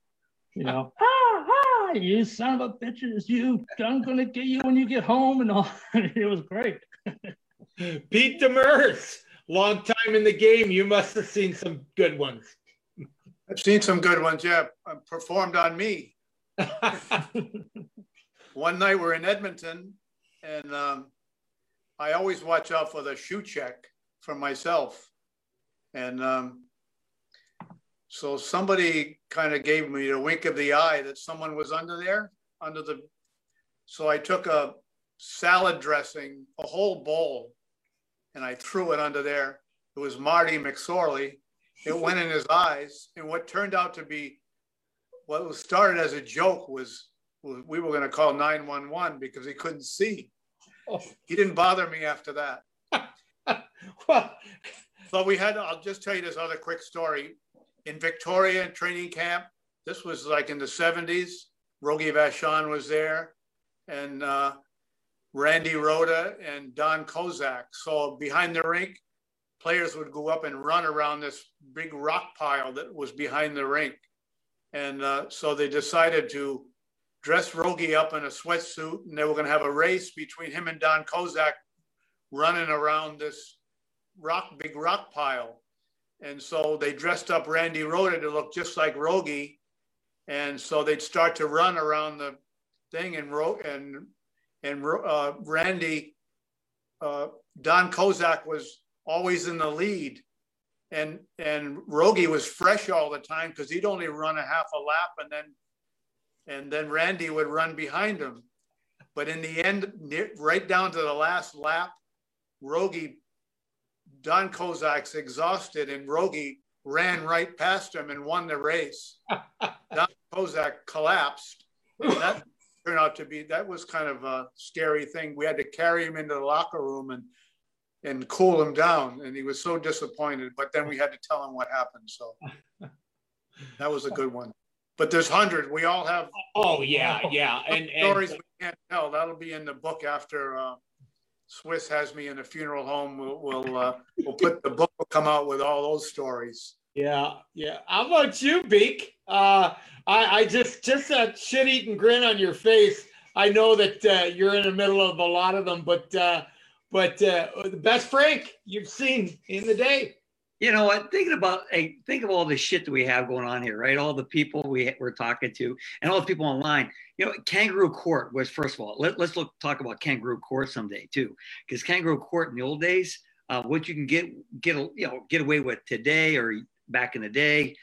You know, ha ha, you son of a bitches, you, I'm gonna get you when you get home, and all. it was great. Pete Demers, long time in the game. You must have seen some good ones. I've seen some good ones. Yeah, performed on me. One night we're in Edmonton, and um, I always watch out for the shoe check for myself. And um, so somebody kind of gave me a wink of the eye that someone was under there, under the. So I took a salad dressing, a whole bowl, and I threw it under there. It was Marty McSorley. It went in his eyes, and what turned out to be, what was started as a joke was, we were going to call 911 because he couldn't see. Oh. He didn't bother me after that. well, but we had, I'll just tell you this other quick story. In Victoria training camp, this was like in the 70s. Rogie Vachon was there and uh, Randy Rhoda and Don Kozak. So behind the rink, players would go up and run around this big rock pile that was behind the rink. And uh, so they decided to dress Rogie up in a sweatsuit and they were going to have a race between him and Don Kozak running around this rock, big rock pile. And so they dressed up Randy Rhoda to look just like Rogie. And so they'd start to run around the thing and Ro- and and uh, Randy, uh, Don Kozak was always in the lead. And and Rogie was fresh all the time because he'd only run a half a lap and then and then Randy would run behind him. But in the end, right down to the last lap, Rogie Don Kozak's exhausted and Rogie ran right past him and won the race. Don Kozak collapsed. And that turned out to be, that was kind of a scary thing. We had to carry him into the locker room and, and cool him down. And he was so disappointed, but then we had to tell him what happened. So that was a good one. But there's hundreds. We all have. Oh yeah, yeah, and, and stories we can't tell. That'll be in the book after uh, Swiss has me in a funeral home. We'll we'll, uh, we'll put the book will come out with all those stories. Yeah, yeah. How about you, Beak? Uh, I, I just just that shit-eating grin on your face. I know that uh, you're in the middle of a lot of them, but uh, but uh, the best Frank you've seen in the day. You know what? Thinking about, hey, think of all the shit that we have going on here, right? All the people we we're talking to, and all the people online you know, Kangaroo Court was first of all. Let, us look talk about Kangaroo Court someday too, because Kangaroo Court in the old days, uh, what you can get get you know get away with today or back in the day.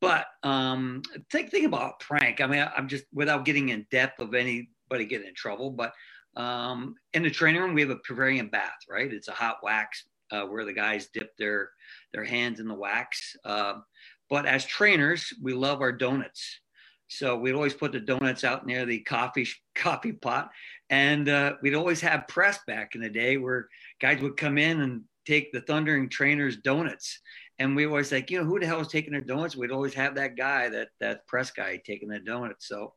But um, think think about prank. I mean, I'm just without getting in depth of anybody getting in trouble, but um, in the training room we have a Bavarian bath, right? It's a hot wax uh, where the guys dip their their hands in the wax. Uh, but as trainers, we love our donuts. So we'd always put the donuts out near the coffee coffee pot, and uh, we'd always have press back in the day where guys would come in and take the Thundering Trainers donuts, and we always like, you know, who the hell is taking their donuts? We'd always have that guy, that that press guy, taking the donuts. So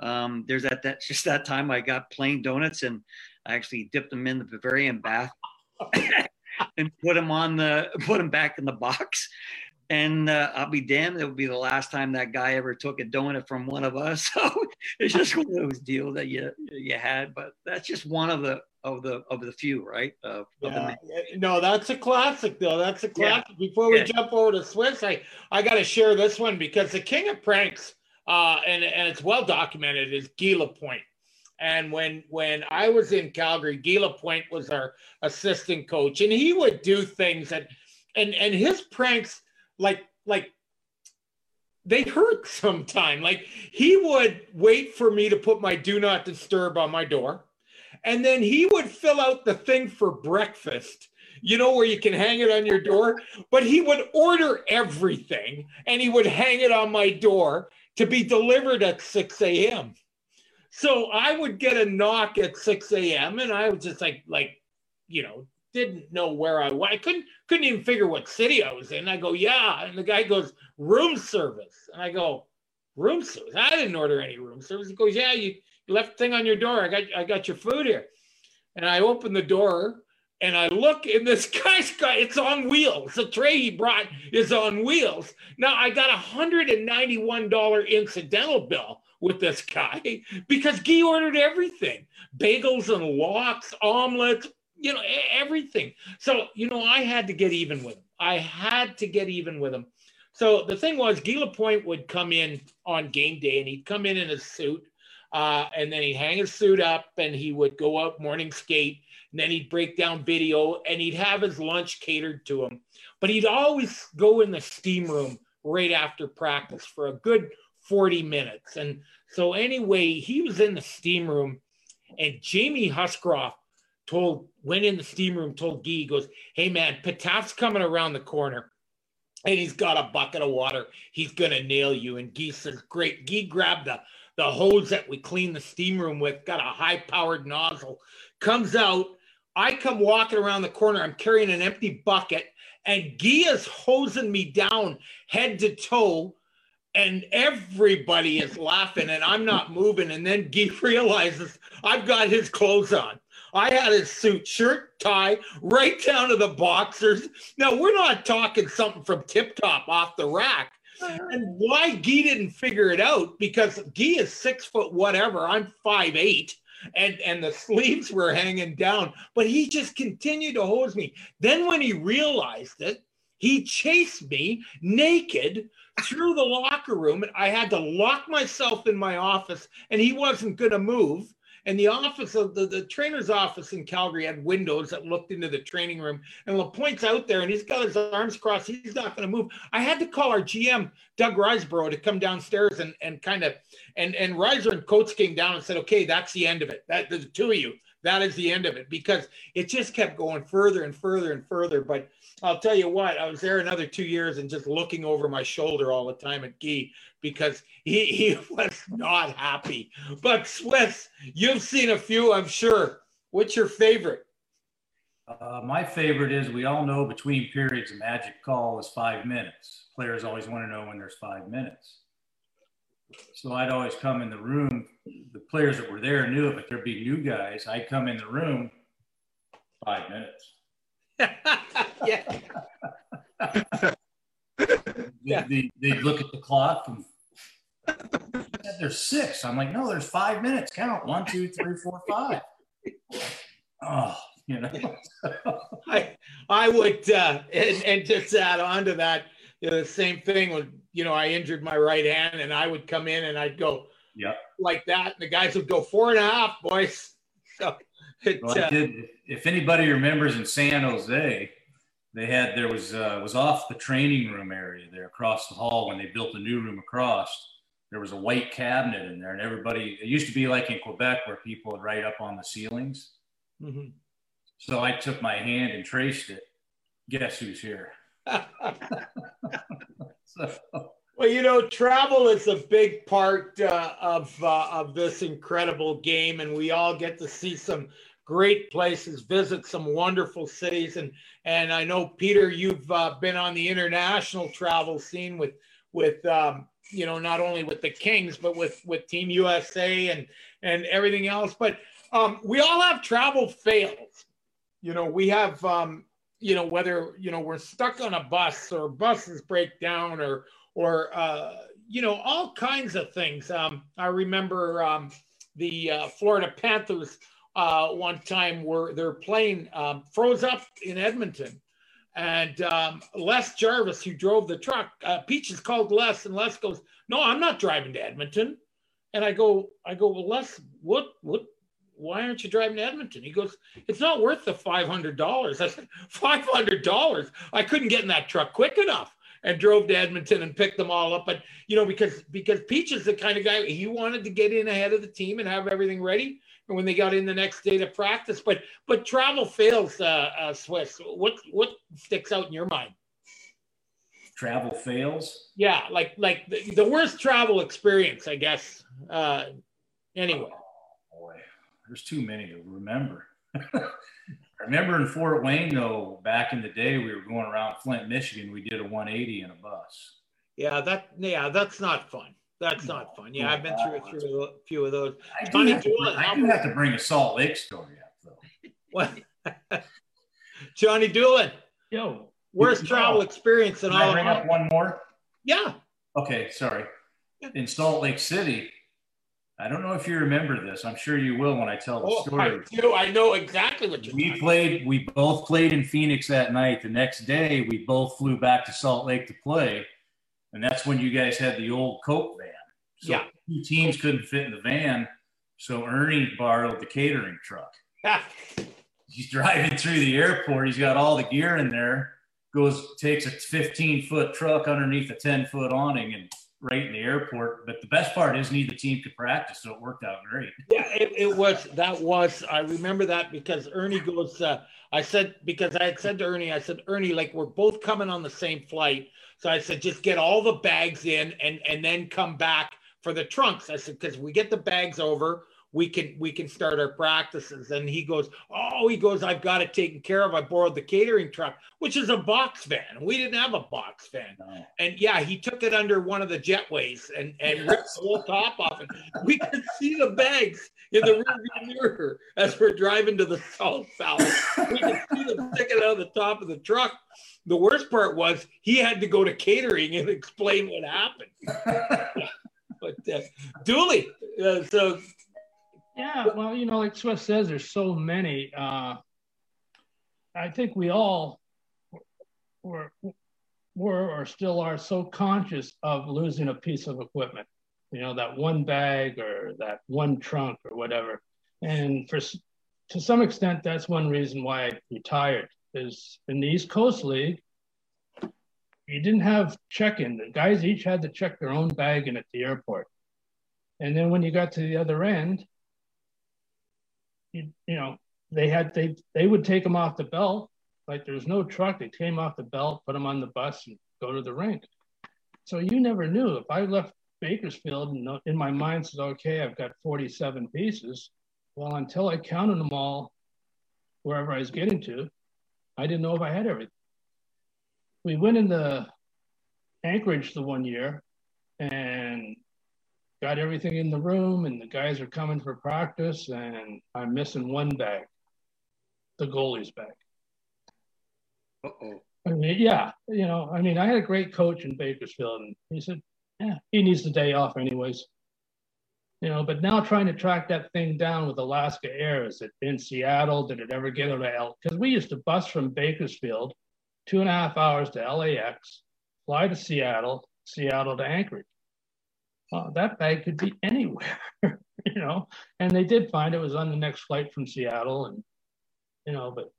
um, there's that that just that time I got plain donuts and I actually dipped them in the Bavarian bath and put them on the put them back in the box. And uh, I'll be damned, it would be the last time that guy ever took a donut from one of us. So it's just one of those deals that you you had, but that's just one of the of the of the few, right? Of, yeah. no, that's a classic though. That's a classic. Yeah. Before we yeah. jump over to Swiss, I I got to share this one because the king of pranks, uh, and and it's well documented, is Guy Lapointe. And when when I was in Calgary, Guy Lapointe was our assistant coach, and he would do things that, and and his pranks like like they hurt sometime. Like he would wait for me to put my do not disturb on my door and then he would fill out the thing for breakfast, you know, where you can hang it on your door. But he would order everything and he would hang it on my door to be delivered at 6 a.m. So I would get a knock at 6 a.m. and I was just like, like, you know, didn't know where I was. I couldn't couldn't even figure what city I was in. I go, yeah. And the guy goes, room service. And I go, room service. I didn't order any room service. He goes, yeah, you left thing on your door. I got I got your food here. And I open the door and I look and this guy's got it's on wheels. The tray he brought is on wheels. Now I got a hundred and ninety-one dollar incidental bill with this guy because Guy ordered everything. Bagels and lox, omelets, you know, everything. So, you know, I had to get even with him. I had to get even with him. So the thing was, Guy Lapointe would come in on game day and he'd come in in a suit uh, and then he'd hang his suit up and he would go out morning skate. And then he'd break down video and he'd have his lunch catered to him. But he'd always go in the steam room right after practice for a good 40 minutes. And so, anyway, he was in the steam room and Jamie Huscroft told, went in the steam room, told Guy, goes, Hey man, Pataf's coming around the corner and he's got a bucket of water. He's going to nail you. And Guy says, Great. Guy grabbed the the hose that we clean the steam room with, got a high powered nozzle, comes out. I come walking around the corner. I'm carrying an empty bucket, and is hosing me down head to toe. And everybody is laughing, and I'm not moving. And then Guy realizes I've got his clothes on. I had his suit, shirt, tie, right down to the boxers. Now, we're not talking something from Tip Top off the rack and why Guy didn't figure it out because Guy is six foot whatever. I'm five eight, and and the sleeves were hanging down, but he just continued to hose me. Then when he realized it, he chased me naked through the locker room. I had to lock myself in my office, and he wasn't going to move. And the office of the, the trainer's office in Calgary had windows that looked into the training room. And LaPointe's out there and he's got his arms crossed. He's not going to move. I had to call our GM, Doug Risebrough, to come downstairs and, and kind of, and, and Riser and Coates came down and said, okay, that's the end of it. That the two of you, that is the end of it because it just kept going further and further and further. But I'll tell you what, I was there another two years and just looking over my shoulder all the time at Guy because he, he was not happy. But Swiss, you've seen a few, I'm sure. What's your favorite? Uh, my favorite is we all know between periods, a magic call is five minutes. Players always want to know when there's five minutes. So I'd always come in the room. The players that were there knew it, but there'd be new guys. I'd come in the room five minutes. yeah. they, they, they'd look at the clock and there's six. I'm like, no, there's five minutes. Count one, two, three, four, five. Oh, you know. I I would uh, and, and just add on to that, you know, the same thing with you know, I injured my right hand and I would come in and I'd go yeah like that, and the guys would go four and a half, boys. So it, well, uh, did, if anybody remembers in San Jose, they had there was uh, was off the training room area there across the hall when they built a new room across. There was a white cabinet in there, and everybody. It used to be like in Quebec where people would write up on the ceilings. Mm-hmm. So I took my hand and traced it. Guess who's here? so. Well, you know, travel is a big part uh, of uh, of this incredible game, and we all get to see some great places, visit some wonderful cities, and and I know Peter, you've uh, been on the international travel scene with with um, you know not only with the Kings but with with Team USA and and everything else. But um, we all have travel fails. You know, we have um, you know whether you know we're stuck on a bus or buses break down or or uh, you know all kinds of things. Um, I remember um, the uh, Florida Panthers uh, one time where their plane um, froze up in Edmonton. And um, Les Jarvis, who drove the truck, uh, Peaches called Les, and Les goes, "No, I'm not driving to Edmonton." And I go, "I go, well, Les, what, what, why aren't you driving to Edmonton?" He goes, "It's not worth the five hundred dollars." I said, 500 dollars? I couldn't get in that truck quick enough." And drove to Edmonton and picked them all up, but you know because because Peach is the kind of guy he wanted to get in ahead of the team and have everything ready And when they got in the next day to practice. But but travel fails, uh, uh, Swiss. What what sticks out in your mind? Travel fails. Yeah, like like the, the worst travel experience, I guess. Uh, anyway. Oh, boy, there's too many to remember. I remember in Fort Wayne, though, back in the day, we were going around Flint, Michigan. We did a 180 in a bus. Yeah, that yeah, that's not fun. That's not fun. Yeah, I've been through a few, a few of those. I do, have to, Doolin, I do have to bring a Salt Lake story up, though. What? Johnny Doolin. Yo. Worst travel experience in Can all I bring of up one more? Yeah. Okay, sorry. In Salt Lake City, I don't know if you remember this. I'm sure you will when I tell the Oh, story. I do. I know exactly what you're We talking played, we both played in Phoenix that night. The next day, we both flew back to Salt Lake to play. And that's when you guys had the old Coke van. So Yeah. two teams couldn't fit in the van. So Ernie borrowed the catering truck. He's driving through the airport. He's got all the gear in there. Goes, takes a 15 foot truck underneath a 10 foot awning and right in the airport. But the best part is neither team could practice. So it worked out great. Yeah, it, it was that was I remember that because Ernie goes. Uh, I said because I had said to Ernie, I said Ernie, like we're both coming on the same flight, so I said just get all the bags in and and then come back for the trunks. I said because we get the bags over, we can we can start our practices. And he goes, oh, he goes, I've got it taken care of. I borrowed the catering truck, which is a box van. We didn't have a box van. No. And yeah, he took it under one of the jetways and, and ripped the whole top off it. We could see the bags in the rearview mirror as we're driving to the south valley. We could see them sticking out of the top of the truck. The worst part was he had to go to catering and explain what happened. but uh, Dooley, uh, so Yeah, well, you know, like Swiss says, there's so many. Uh, I think we all were, were or still are so conscious of losing a piece of equipment. You know, that one bag or that one trunk or whatever. And for to some extent, that's one reason why I retired. Is in the East Coast League, you didn't have check-in. The guys each had to check their own bag in at the airport. And then when you got to the other end, you, you know, they had they they would take them off the belt. Like there was no truck. They came off the belt, put them on the bus, and go to the rink. So you never knew. If I left Bakersfield and in my mind said, okay, I've got 47 pieces. Well, until I counted them all, wherever I was getting to, I didn't know if I had everything. We went in the Anchorage the one year, and got everything in the room and the guys are coming for practice and I'm missing one bag, the goalie's bag. Uh-oh. I mean, yeah, you know, I mean, I had a great coach in Bakersfield and he said, yeah, he needs the day off anyways. You know, but now trying to track that thing down with Alaska Air, is it in Seattle? Did it ever get out of L? Because we used to bus from Bakersfield, two and a half hours to LAX, fly to Seattle, Seattle to Anchorage well, that bag could be anywhere, you know. And they did find it was on the next flight from Seattle, and you know, but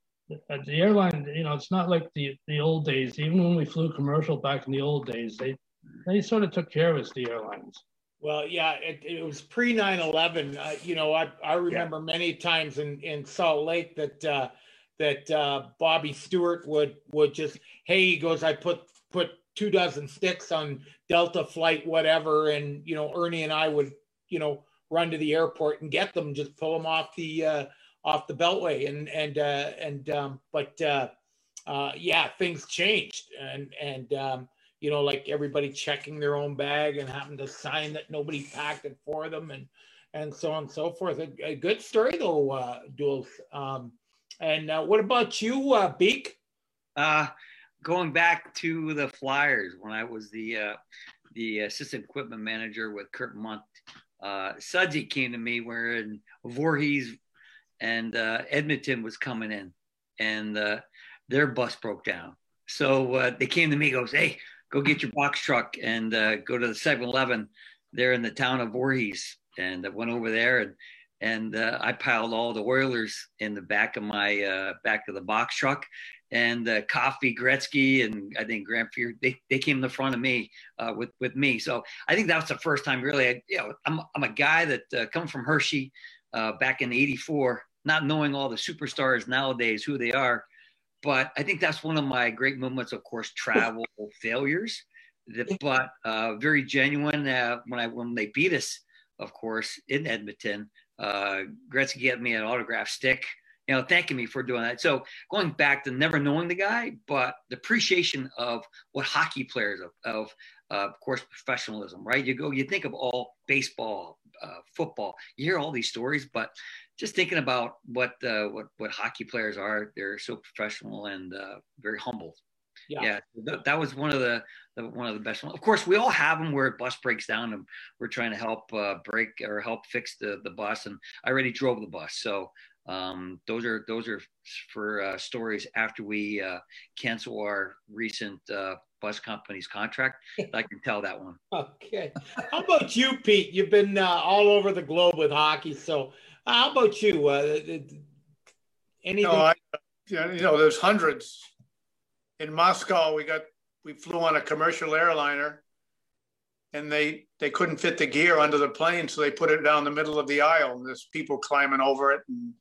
at the airline, you know, it's not like the the old days. Even when we flew commercial back in the old days, they they sort of took care of us, the airlines. Well, yeah, it, it was pre 9 11. Uh, you know, I, I remember many times in, in Salt Lake that uh, that uh, Bobby Stewart would would just, hey, he goes, I put put two dozen sticks on Delta flight, whatever. And, you know, Ernie and I would, you know, run to the airport and get them, just pull them off the uh, off the Beltway, and and uh, and um, but uh, uh, yeah, things changed, and and um, you know, like everybody checking their own bag and having to sign that nobody packed it for them, and and so on and so forth. A, a good story though, uh, Duels. Um, and uh, what about you, uh, Beak? Uh, going back to the Flyers when I was the uh, the assistant equipment manager with Kurt Munt, uh, Sudsy came to me where Voorhees and uh, Edmonton was coming in, and uh, their bus broke down. So uh, they came to me, goes, "Hey, go get your box truck and uh, go to the 7-Eleven there in the town of Voorhees." And I went over there and and uh, I piled all the Oilers in the back of my uh, back of the box truck, and uh, Coffey, Gretzky, and I think Grant Fuhr, they, they came in the front of me uh, with with me. So I think that was the first time really. I, you know, I'm I'm a guy that uh, come from Hershey uh, back in '84, not knowing all the superstars nowadays who they are, but I think that's one of my great moments. Of course, travel failures, but uh, very genuine. Uh, when I when they beat us, of course, in Edmonton, Gretzky gave me an autograph stick you know, thanking me for doing that. So going back to never knowing the guy, but the appreciation of what hockey players of, of, uh, of course, professionalism, right? You go, you think of all baseball, uh, football, you hear all these stories, but just thinking about what, uh, what, what hockey players are, they're so professional and uh, very humble. Yeah, yeah that, that, was one of the, the, one of the best ones. Of course, we all have them where a bus breaks down and we're trying to help uh, break or help fix the the bus. And I already drove the bus, so um, those are those are for uh, stories after we uh, cancel our recent uh, bus company's contract. I can tell that one. Okay. How about you, Pete? You've been uh, all over the globe with hockey. So, uh, how about you? Uh, anything? No, I, you know, there's hundreds. In Moscow, we got we flew on a commercial airliner, and they they couldn't fit the gear under the plane, so they put it down the middle of the aisle. And there's people climbing over it and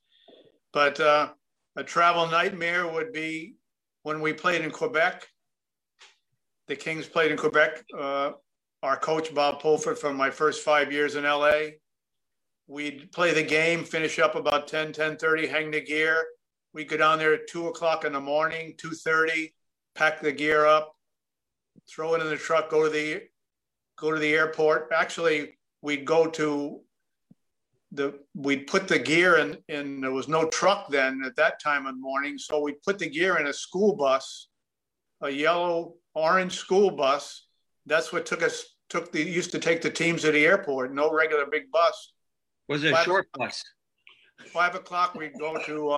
but uh, a travel nightmare would be when we played in Quebec. The Kings played in Quebec. Uh, our coach, Bob Pulford, from my first five years in LA, we'd play the game, finish up about 10, 10.30, hang the gear. We'd go down there at 2 o'clock in the morning, 2.30, pack the gear up, throw it in the truck, go to the go to the airport. Actually, we'd go to the we'd put the gear in in there was no truck then at that time in the morning. So we'd put the gear in a school bus a yellow orange school bus. That's what took us took the used to take the teams to the airport. No regular big bus. Was it a short bus? Five o'clock we'd go to uh,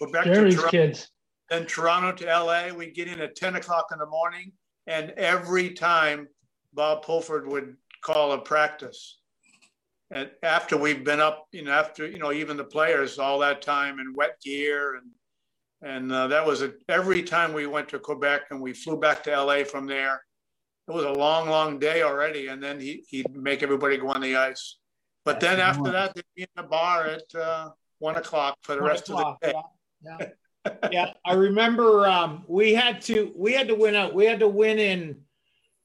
go back Jerry's to Toronto, kids then Toronto to LA we'd get in at 10 o'clock in the morning and every time Bob Pulford would call a practice and after we've been up, you know, after you know, even the players all that time in wet gear, and and uh, that was a, every time we went to Quebec and we flew back to LA from there. It was a long, long day already, and then he he'd make everybody go on the ice. But then after that, they'd be in the bar at uh, one o'clock for the rest of the day. Yeah, yeah. yeah. I remember um, we had to we had to win out. We had to win in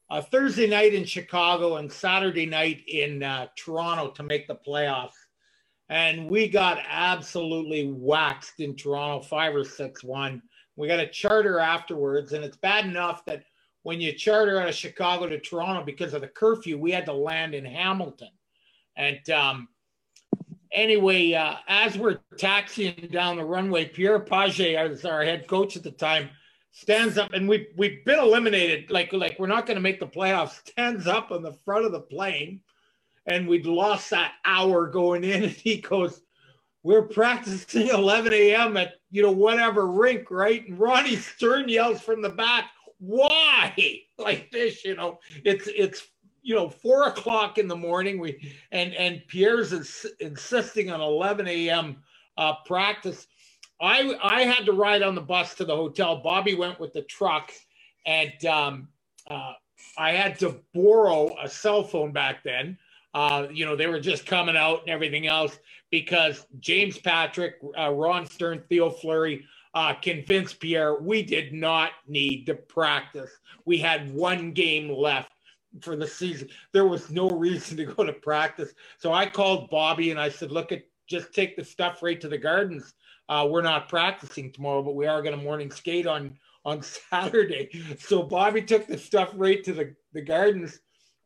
uh, Thursday night in Chicago and Saturday night in uh, Toronto to make the playoffs. And we got absolutely waxed in Toronto, five or six one. We got a charter afterwards, and it's bad enough that when you charter out of Chicago to Toronto because of the curfew, we had to land in Hamilton. And um, anyway, uh, as we're taxiing down the runway, Pierre Pagé, as our head coach at the time, stands up and we've we've been eliminated. Like like we're not going to make the playoffs. Stands up on the front of the plane and we'd lost that hour going in and he goes we're practicing 11 a.m at you know whatever rink right? And ronnie stern yells from the back why? Like this you know? It's it's you know four o'clock in the morning we and and pierre's ins- insisting on 11 a.m uh, practice I I had to ride on the bus to the hotel. Bobby went with the truck, and um, uh, I had to borrow a cell phone back then. Uh, you know, they were just coming out and everything else because James Patrick, uh, Ron Stern, Theo Fleury uh, convinced Pierre we did not need to practice. We had one game left for the season. There was no reason to go to practice. So I called Bobby and I said, look at just take the stuff right to the gardens. Uh, we're not practicing tomorrow, but we are going to morning skate on on Saturday. So Bobby took the stuff right to the, the gardens.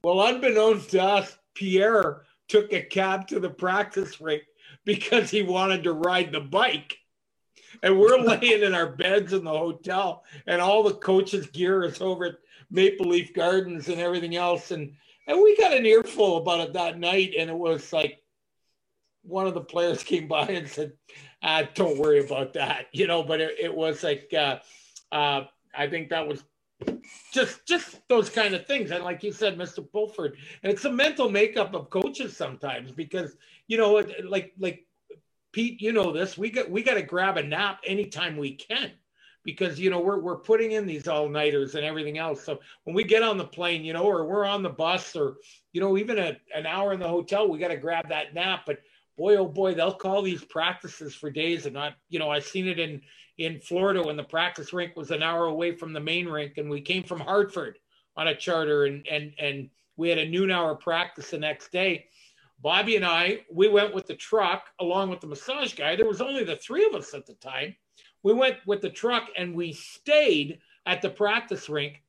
Well, unbeknownst to us, Pierre took a cab to the practice rink because he wanted to ride the bike. And we're laying in our beds in the hotel, and all the coaches' gear is over at Maple Leaf Gardens and everything else. And and we got an earful about it that night, and it was like one of the players came by and said, ah, "Don't worry about that," you know. But it, it was like uh, uh, I think that was just just those kind of things and like you said mr pulford and it's a mental makeup of coaches sometimes because you know like like pete you know this we got we got to grab a nap anytime we can because you know we're, we're putting in these all-nighters and everything else so when we get on the plane you know or we're on the bus or you know even a, an hour in the hotel we got to grab that nap but boy oh boy they'll call these practices for days and not you know i've seen it in in Florida when the practice rink was an hour away from the main rink, and we came from Hartford on a charter, and and and we had a noon hour practice the next day. Bobby and I, we went with the truck along with the massage guy. There was only the three of us at the time. We went with the truck and we stayed at the practice rink.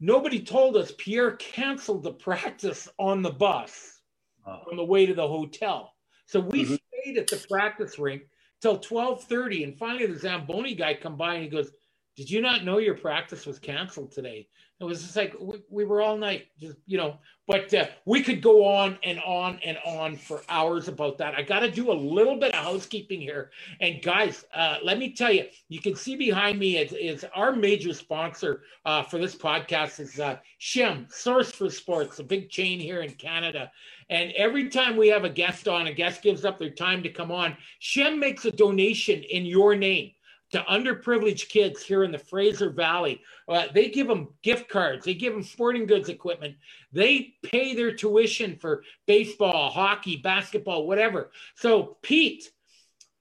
Nobody told us Pierre canceled the practice on the bus oh. on the way to the hotel. So we mm-hmm. stayed at the practice rink till 12:30 and finally the Zamboni guy come by and he goes, "Did you not know your practice was canceled today?" It was just like we, we were all night, just you know. But uh, we could go on and on and on for hours about that. I got to do a little bit of housekeeping here. And guys, uh, let me tell you, you can see behind me is, our major sponsor uh, for this podcast is uh, Shim Source for Sports, a big chain here in Canada. And every time we have a guest on, a guest gives up their time to come on, Shem makes a donation in your name to underprivileged kids here in the Fraser Valley. Uh, they give them gift cards, they give them sporting goods equipment, they pay their tuition for baseball, hockey, basketball, whatever. So, Pete,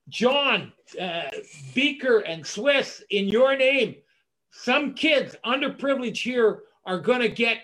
John, uh, Beaker, and Swiss, in your name, some kids underprivileged here are going to get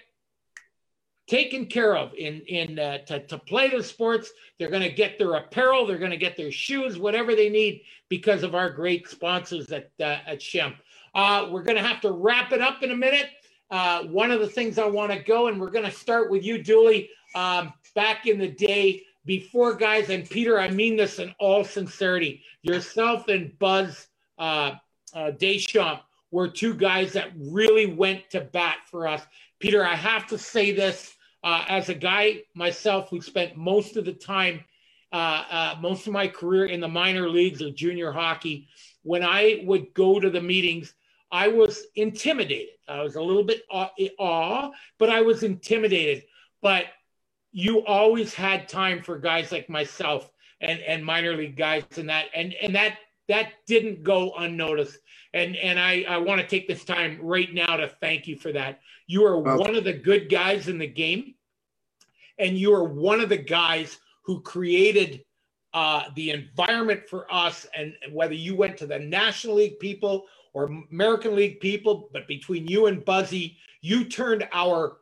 taken care of in in uh, to, to play the sports. They're going to get their apparel they're going to get their shoes whatever they need because of our great sponsors at uh, at Shem. Uh, we're going to have to wrap it up in a minute. Uh, one of the things i want to go and we're going to start with you dooley um, back in the day before guys and peter i mean this in all sincerity yourself and buzz uh, uh, deschamps were two guys that really went to bat for us. Peter i have to say this uh, as a guy myself who spent most of the time, uh, uh, most of my career in the minor leagues of junior hockey, when I would go to the meetings, I was intimidated. I was a little bit awe, awe but I was intimidated. But you always had time for guys like myself and, and minor league guys and that and and that that didn't go unnoticed. And and I, I want to take this time right now to thank you for that. You are okay. one of the good guys in the game, and you are one of the guys who created uh, the environment for us. And whether you went to the National League people or American League people, but between you and Buzzy, you turned our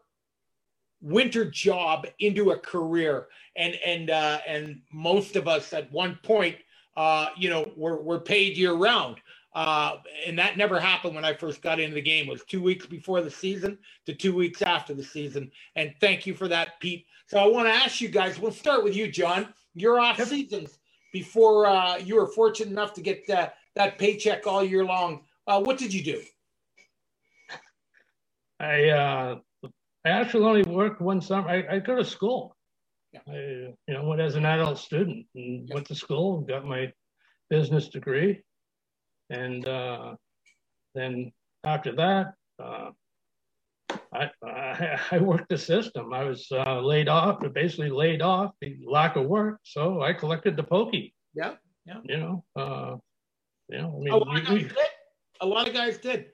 winter job into a career. And and uh, and most of us at one point uh, you know, were, were paid year round. Uh, and that never happened when I first got into the game. It was two weeks before the season to two weeks after the season. And thank you for that, Pete. So I want to ask you guys. We'll start with you, John. Your off seasons before uh, you were fortunate enough to get uh, that paycheck all year long. Uh, what did you do? I uh, I actually only worked one summer. I, I go to school. I, you know, went as an adult student and went to school, got my business degree, and uh, then after that, uh, I, I, I worked the system. I was uh, laid off, basically laid off, the lack of work. So I collected the pokey. Yeah, yeah. You know, uh, you know. I mean, a lot, we, we, a lot of guys did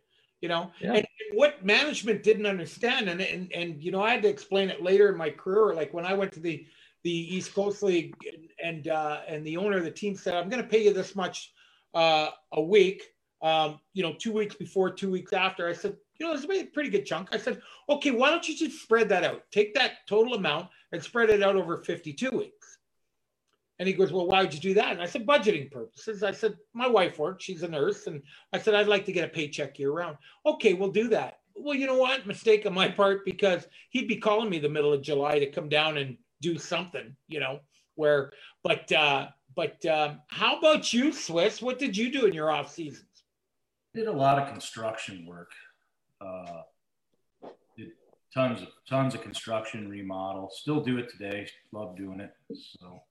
you know? Yeah. and, what management didn't understand and, and and you know i had to explain it later in my career like when i went to the the east coast league and uh, and the owner of the team said i'm going to pay you this much uh, a week um, you know two weeks before two weeks after. I said you know it's a pretty good chunk. I said okay why don't you just spread that out? Take that total amount and spread it out over 52 weeks And he goes, Well, why would you do that? And I said, Budgeting purposes. I said, My wife works, she's a nurse. And I said, I'd like to get a paycheck year round. Okay, we'll do that. Well, you know what? Mistake on my part because he'd be calling me the middle of July to come down and do something, you know, where, but, uh, but um, how about you, Swiss? What did you do in your off seasons? Did a lot of construction work. Uh, did tons of tons of construction remodel. Still do it today. Love doing it. So.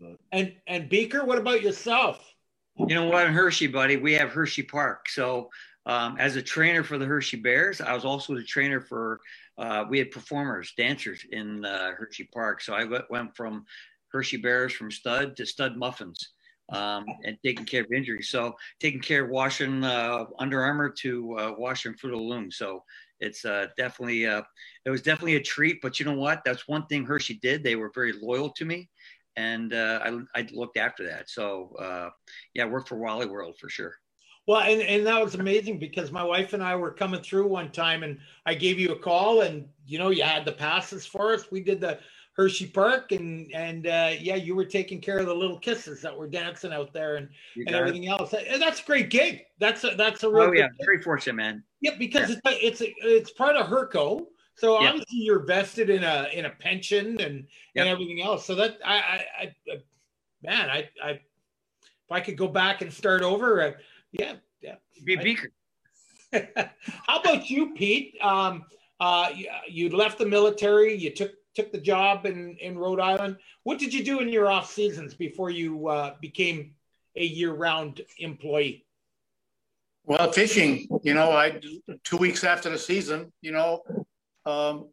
But. And and Beaker, what about yourself? You know what, in Hershey, buddy? We have Hershey Park. So um, as a trainer for the Hershey Bears, I was also the trainer for. Uh, we had performers, dancers in uh, Hershey Park. So I went from Hershey Bears from stud to stud muffins. Um, and taking care of injuries. So taking care of washing uh, Under Armour to uh, washing Fruit of the Loom. So it's uh, definitely uh, it was definitely a treat. But you know what? That's one thing Hershey did. They were very loyal to me, and uh, I, I looked after that. So uh, yeah, I worked for Wally World for sure. Well, and, and that was amazing because my wife and I were coming through one time, and I gave you a call, and you know you had the passes for us. We did the Hershey Park, and and uh, yeah, you were taking care of the little kisses that were dancing out there, and, and everything it. else. And that's a great gig. That's a that's a real. Oh yeah, very fortunate, man. Yeah, because yeah. it's it's it's part of Herco, so yep. obviously you're vested in a in a pension and yep. and everything else. So that I I, I man, I I if I could go back and start over, uh, yeah, yeah. Be Beaker. How about you, Pete? Um, uh, you, you left the military. You took took the job in, in Rhode Island. What did you do in your off seasons before you uh, became a year round employee? Well, fishing, you know, I two weeks after the season, you know, um,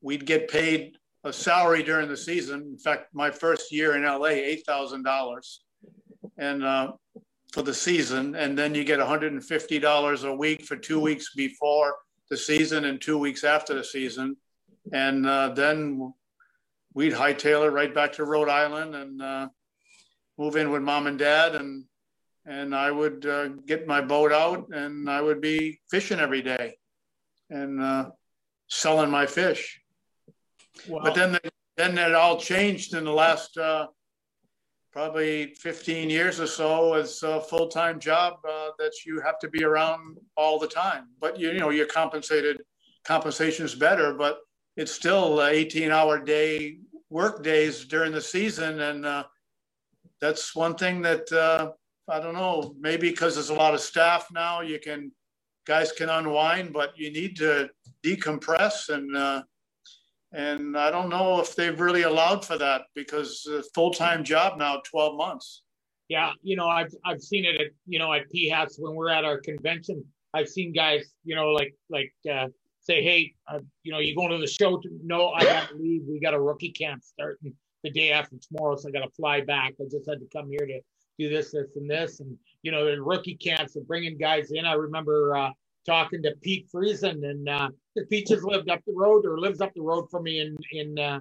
we'd get paid a salary during the season. In fact, my first year in LA, eight thousand dollars, and uh, for the season, and then you get one hundred and fifty dollars a week for two weeks before the season and two weeks after the season. And uh, then we'd hightail it right back to Rhode Island and uh, move in with mom and dad, and and I would uh, get my boat out and I would be fishing every day. And uh, selling my fish. Wow. But then the, then it all changed in the last uh, probably 15 years or so as a full-time job uh, that you have to be around all the time. But you, you know, you're compensated, compensation is better, but it's still 18 hour day work days during the season. And uh, that's one thing that uh, I don't know, maybe because there's a lot of staff now, you can, guys can unwind, but you need to decompress. And, uh, and I don't know if they've really allowed for that because full time job now, 12 months. Yeah, you know, I've I've seen it at you know at PHATS when we're at our convention. I've seen guys, you know, like like uh, say, hey, uh, you know, you going to the show? To, no, I got to leave. We got a rookie camp starting the day after tomorrow, so I got to fly back. I just had to come here to do this, this, and this. And you know, the rookie camps are bringing guys in. I remember uh, talking to Pete Friesen, and uh, Pete just lived up the road or lives up the road for me in in uh,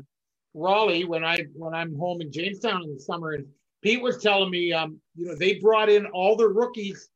Raleigh when I when I'm home in Jamestown in the summer. And Pete was telling me, um, you know, they brought in all the rookies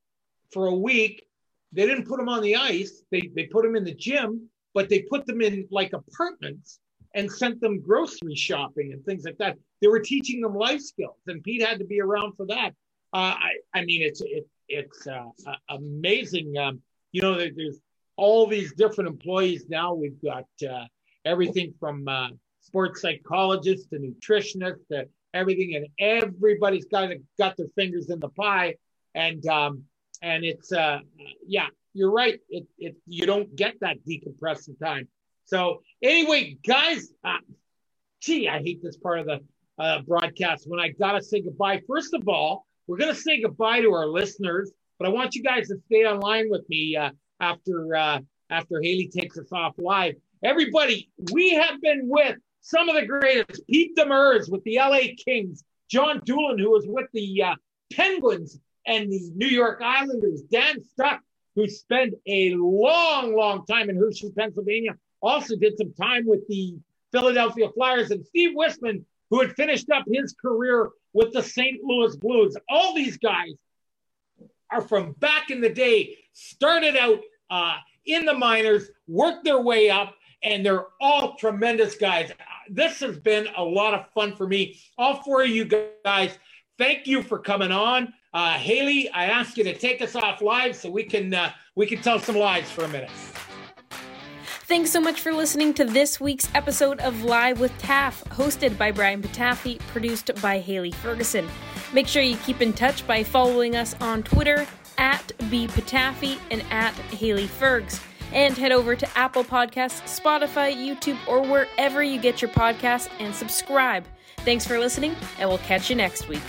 for a week they didn't put them on the ice. They they put them in the gym, but they put them in like apartments and sent them grocery shopping and things like that. They were teaching them life skills, and Pete had to be around for that. Uh, I I mean, it's it, it's uh, amazing. Um, you know, there's all these different employees now. We've got uh, everything from uh, sports psychologists to nutritionists to everything, and everybody's got got their fingers in the pie. And um, and it's uh yeah you're right it, it you don't get that decompressing time so anyway guys uh, gee i hate this part of the uh, broadcast when i gotta say goodbye first of all we're gonna say goodbye to our listeners but i want you guys to stay online with me uh, after uh, after haley takes us off live everybody we have been with some of the greatest pete demers with the la kings john doolan who was with the uh, penguins and the New York Islanders, Dan Stuck, who spent a long, long time in Hershey, Pennsylvania, also did some time with the Philadelphia Flyers, and Steve Wisman, who had finished up his career with the St. Louis Blues. All these guys are from back in the day, started out uh, in the minors, worked their way up, and they're all tremendous guys. this has been a lot of fun for me. All four of you guys, thank you for coming on. Uh, Haley, I ask you to take us off live so we can uh, we can tell some lies for a minute. Thanks so much for listening to this week's episode of Live with Taff, hosted by Brian Patafie, produced by Haley Ferguson. Make sure you keep in touch by following us on Twitter at bpatafi and at Haley Fergs. And head over to Apple Podcasts, Spotify, YouTube, or wherever you get your podcasts and subscribe. Thanks for listening, and we'll catch you next week.